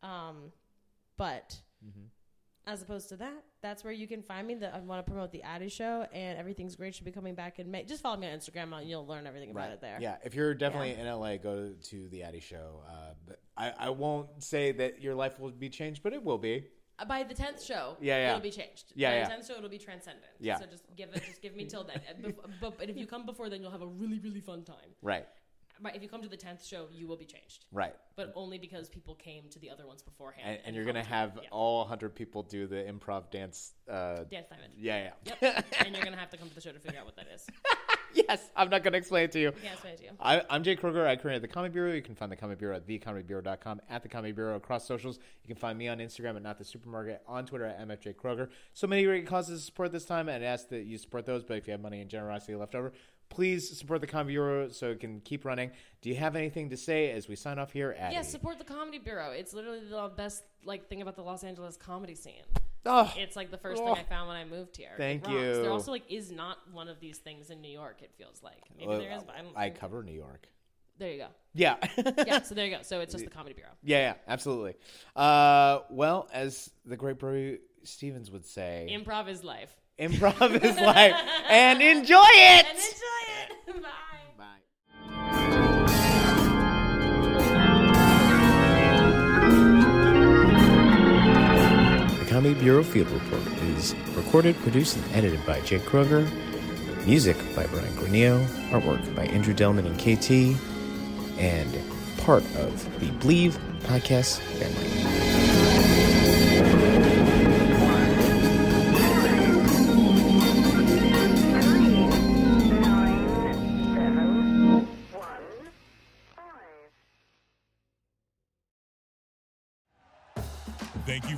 C: Um, but as opposed to that, that's where you can find me. That I want to promote the Addie Show, and everything's great. Should be coming back in May. Just follow me on Instagram, and you'll learn everything about it there.
B: Yeah, if you're definitely in LA, go to the Addie Show. Uh, but I, I won't say that your life will be changed, but it will be.
C: By the tenth show,
B: Yeah, yeah.
C: it'll be changed.
B: Yeah,
C: By
B: yeah.
C: the tenth show, it'll be transcendent.
B: Yeah.
C: So just give it, just give me till then. *laughs* But, but if you come before then, you'll have a really, really fun time.
B: Right.
C: But if you come to the tenth show, you will be changed.
B: Right.
C: But only because people came to the other ones beforehand.
B: And, and you're gonna have
C: Yeah.
B: all 100 people do the improv dance. Uh,
C: dance diamond.
B: yeah, yeah.
C: Yep. and you're gonna *laughs* have to come to the show to figure out what that is. *laughs* *laughs*
B: yes, I'm not gonna explain it to you.
C: Yeah, explain it to you.
B: I, I'm Jake Kroeger. I created the Comedy Bureau. You can find the Comedy Bureau at thecomedybureau.com, at the Comedy Bureau across socials. You can find me on Instagram at Not the Supermarket, on Twitter at MFJ Kroger. So many great causes to support this time, and I ask that you support those. But if you have money and generosity left over, please support the Comedy Bureau so it can keep running. Do you have anything to say as we sign off here?
C: Yes, support the Comedy Bureau. It's literally the best like thing about the Los Angeles comedy scene.
B: Oh,
C: It's like the first
B: Oh.
C: thing I found when I moved here.
B: Thank
C: you. There also like is not one of these things in New York. It feels like maybe
B: well,
C: there is, but I don't.
B: I cover New York.
C: there you go.
B: Yeah. *laughs*
C: Yeah, so there you go. So it's just the Comedy Bureau.
B: Yeah, yeah, absolutely. Uh, well, as the great Brody Stevens would say,
C: Improv is life.
B: improv is life, and enjoy it. *laughs*
C: And enjoy it. *laughs* Bye.
E: Comedy Bureau Field Report is recorded, produced, and edited by Jake Kroeger. Music by Brian Granillo. Artwork by Andrew Delman and KT. And part of the Bleav podcast family.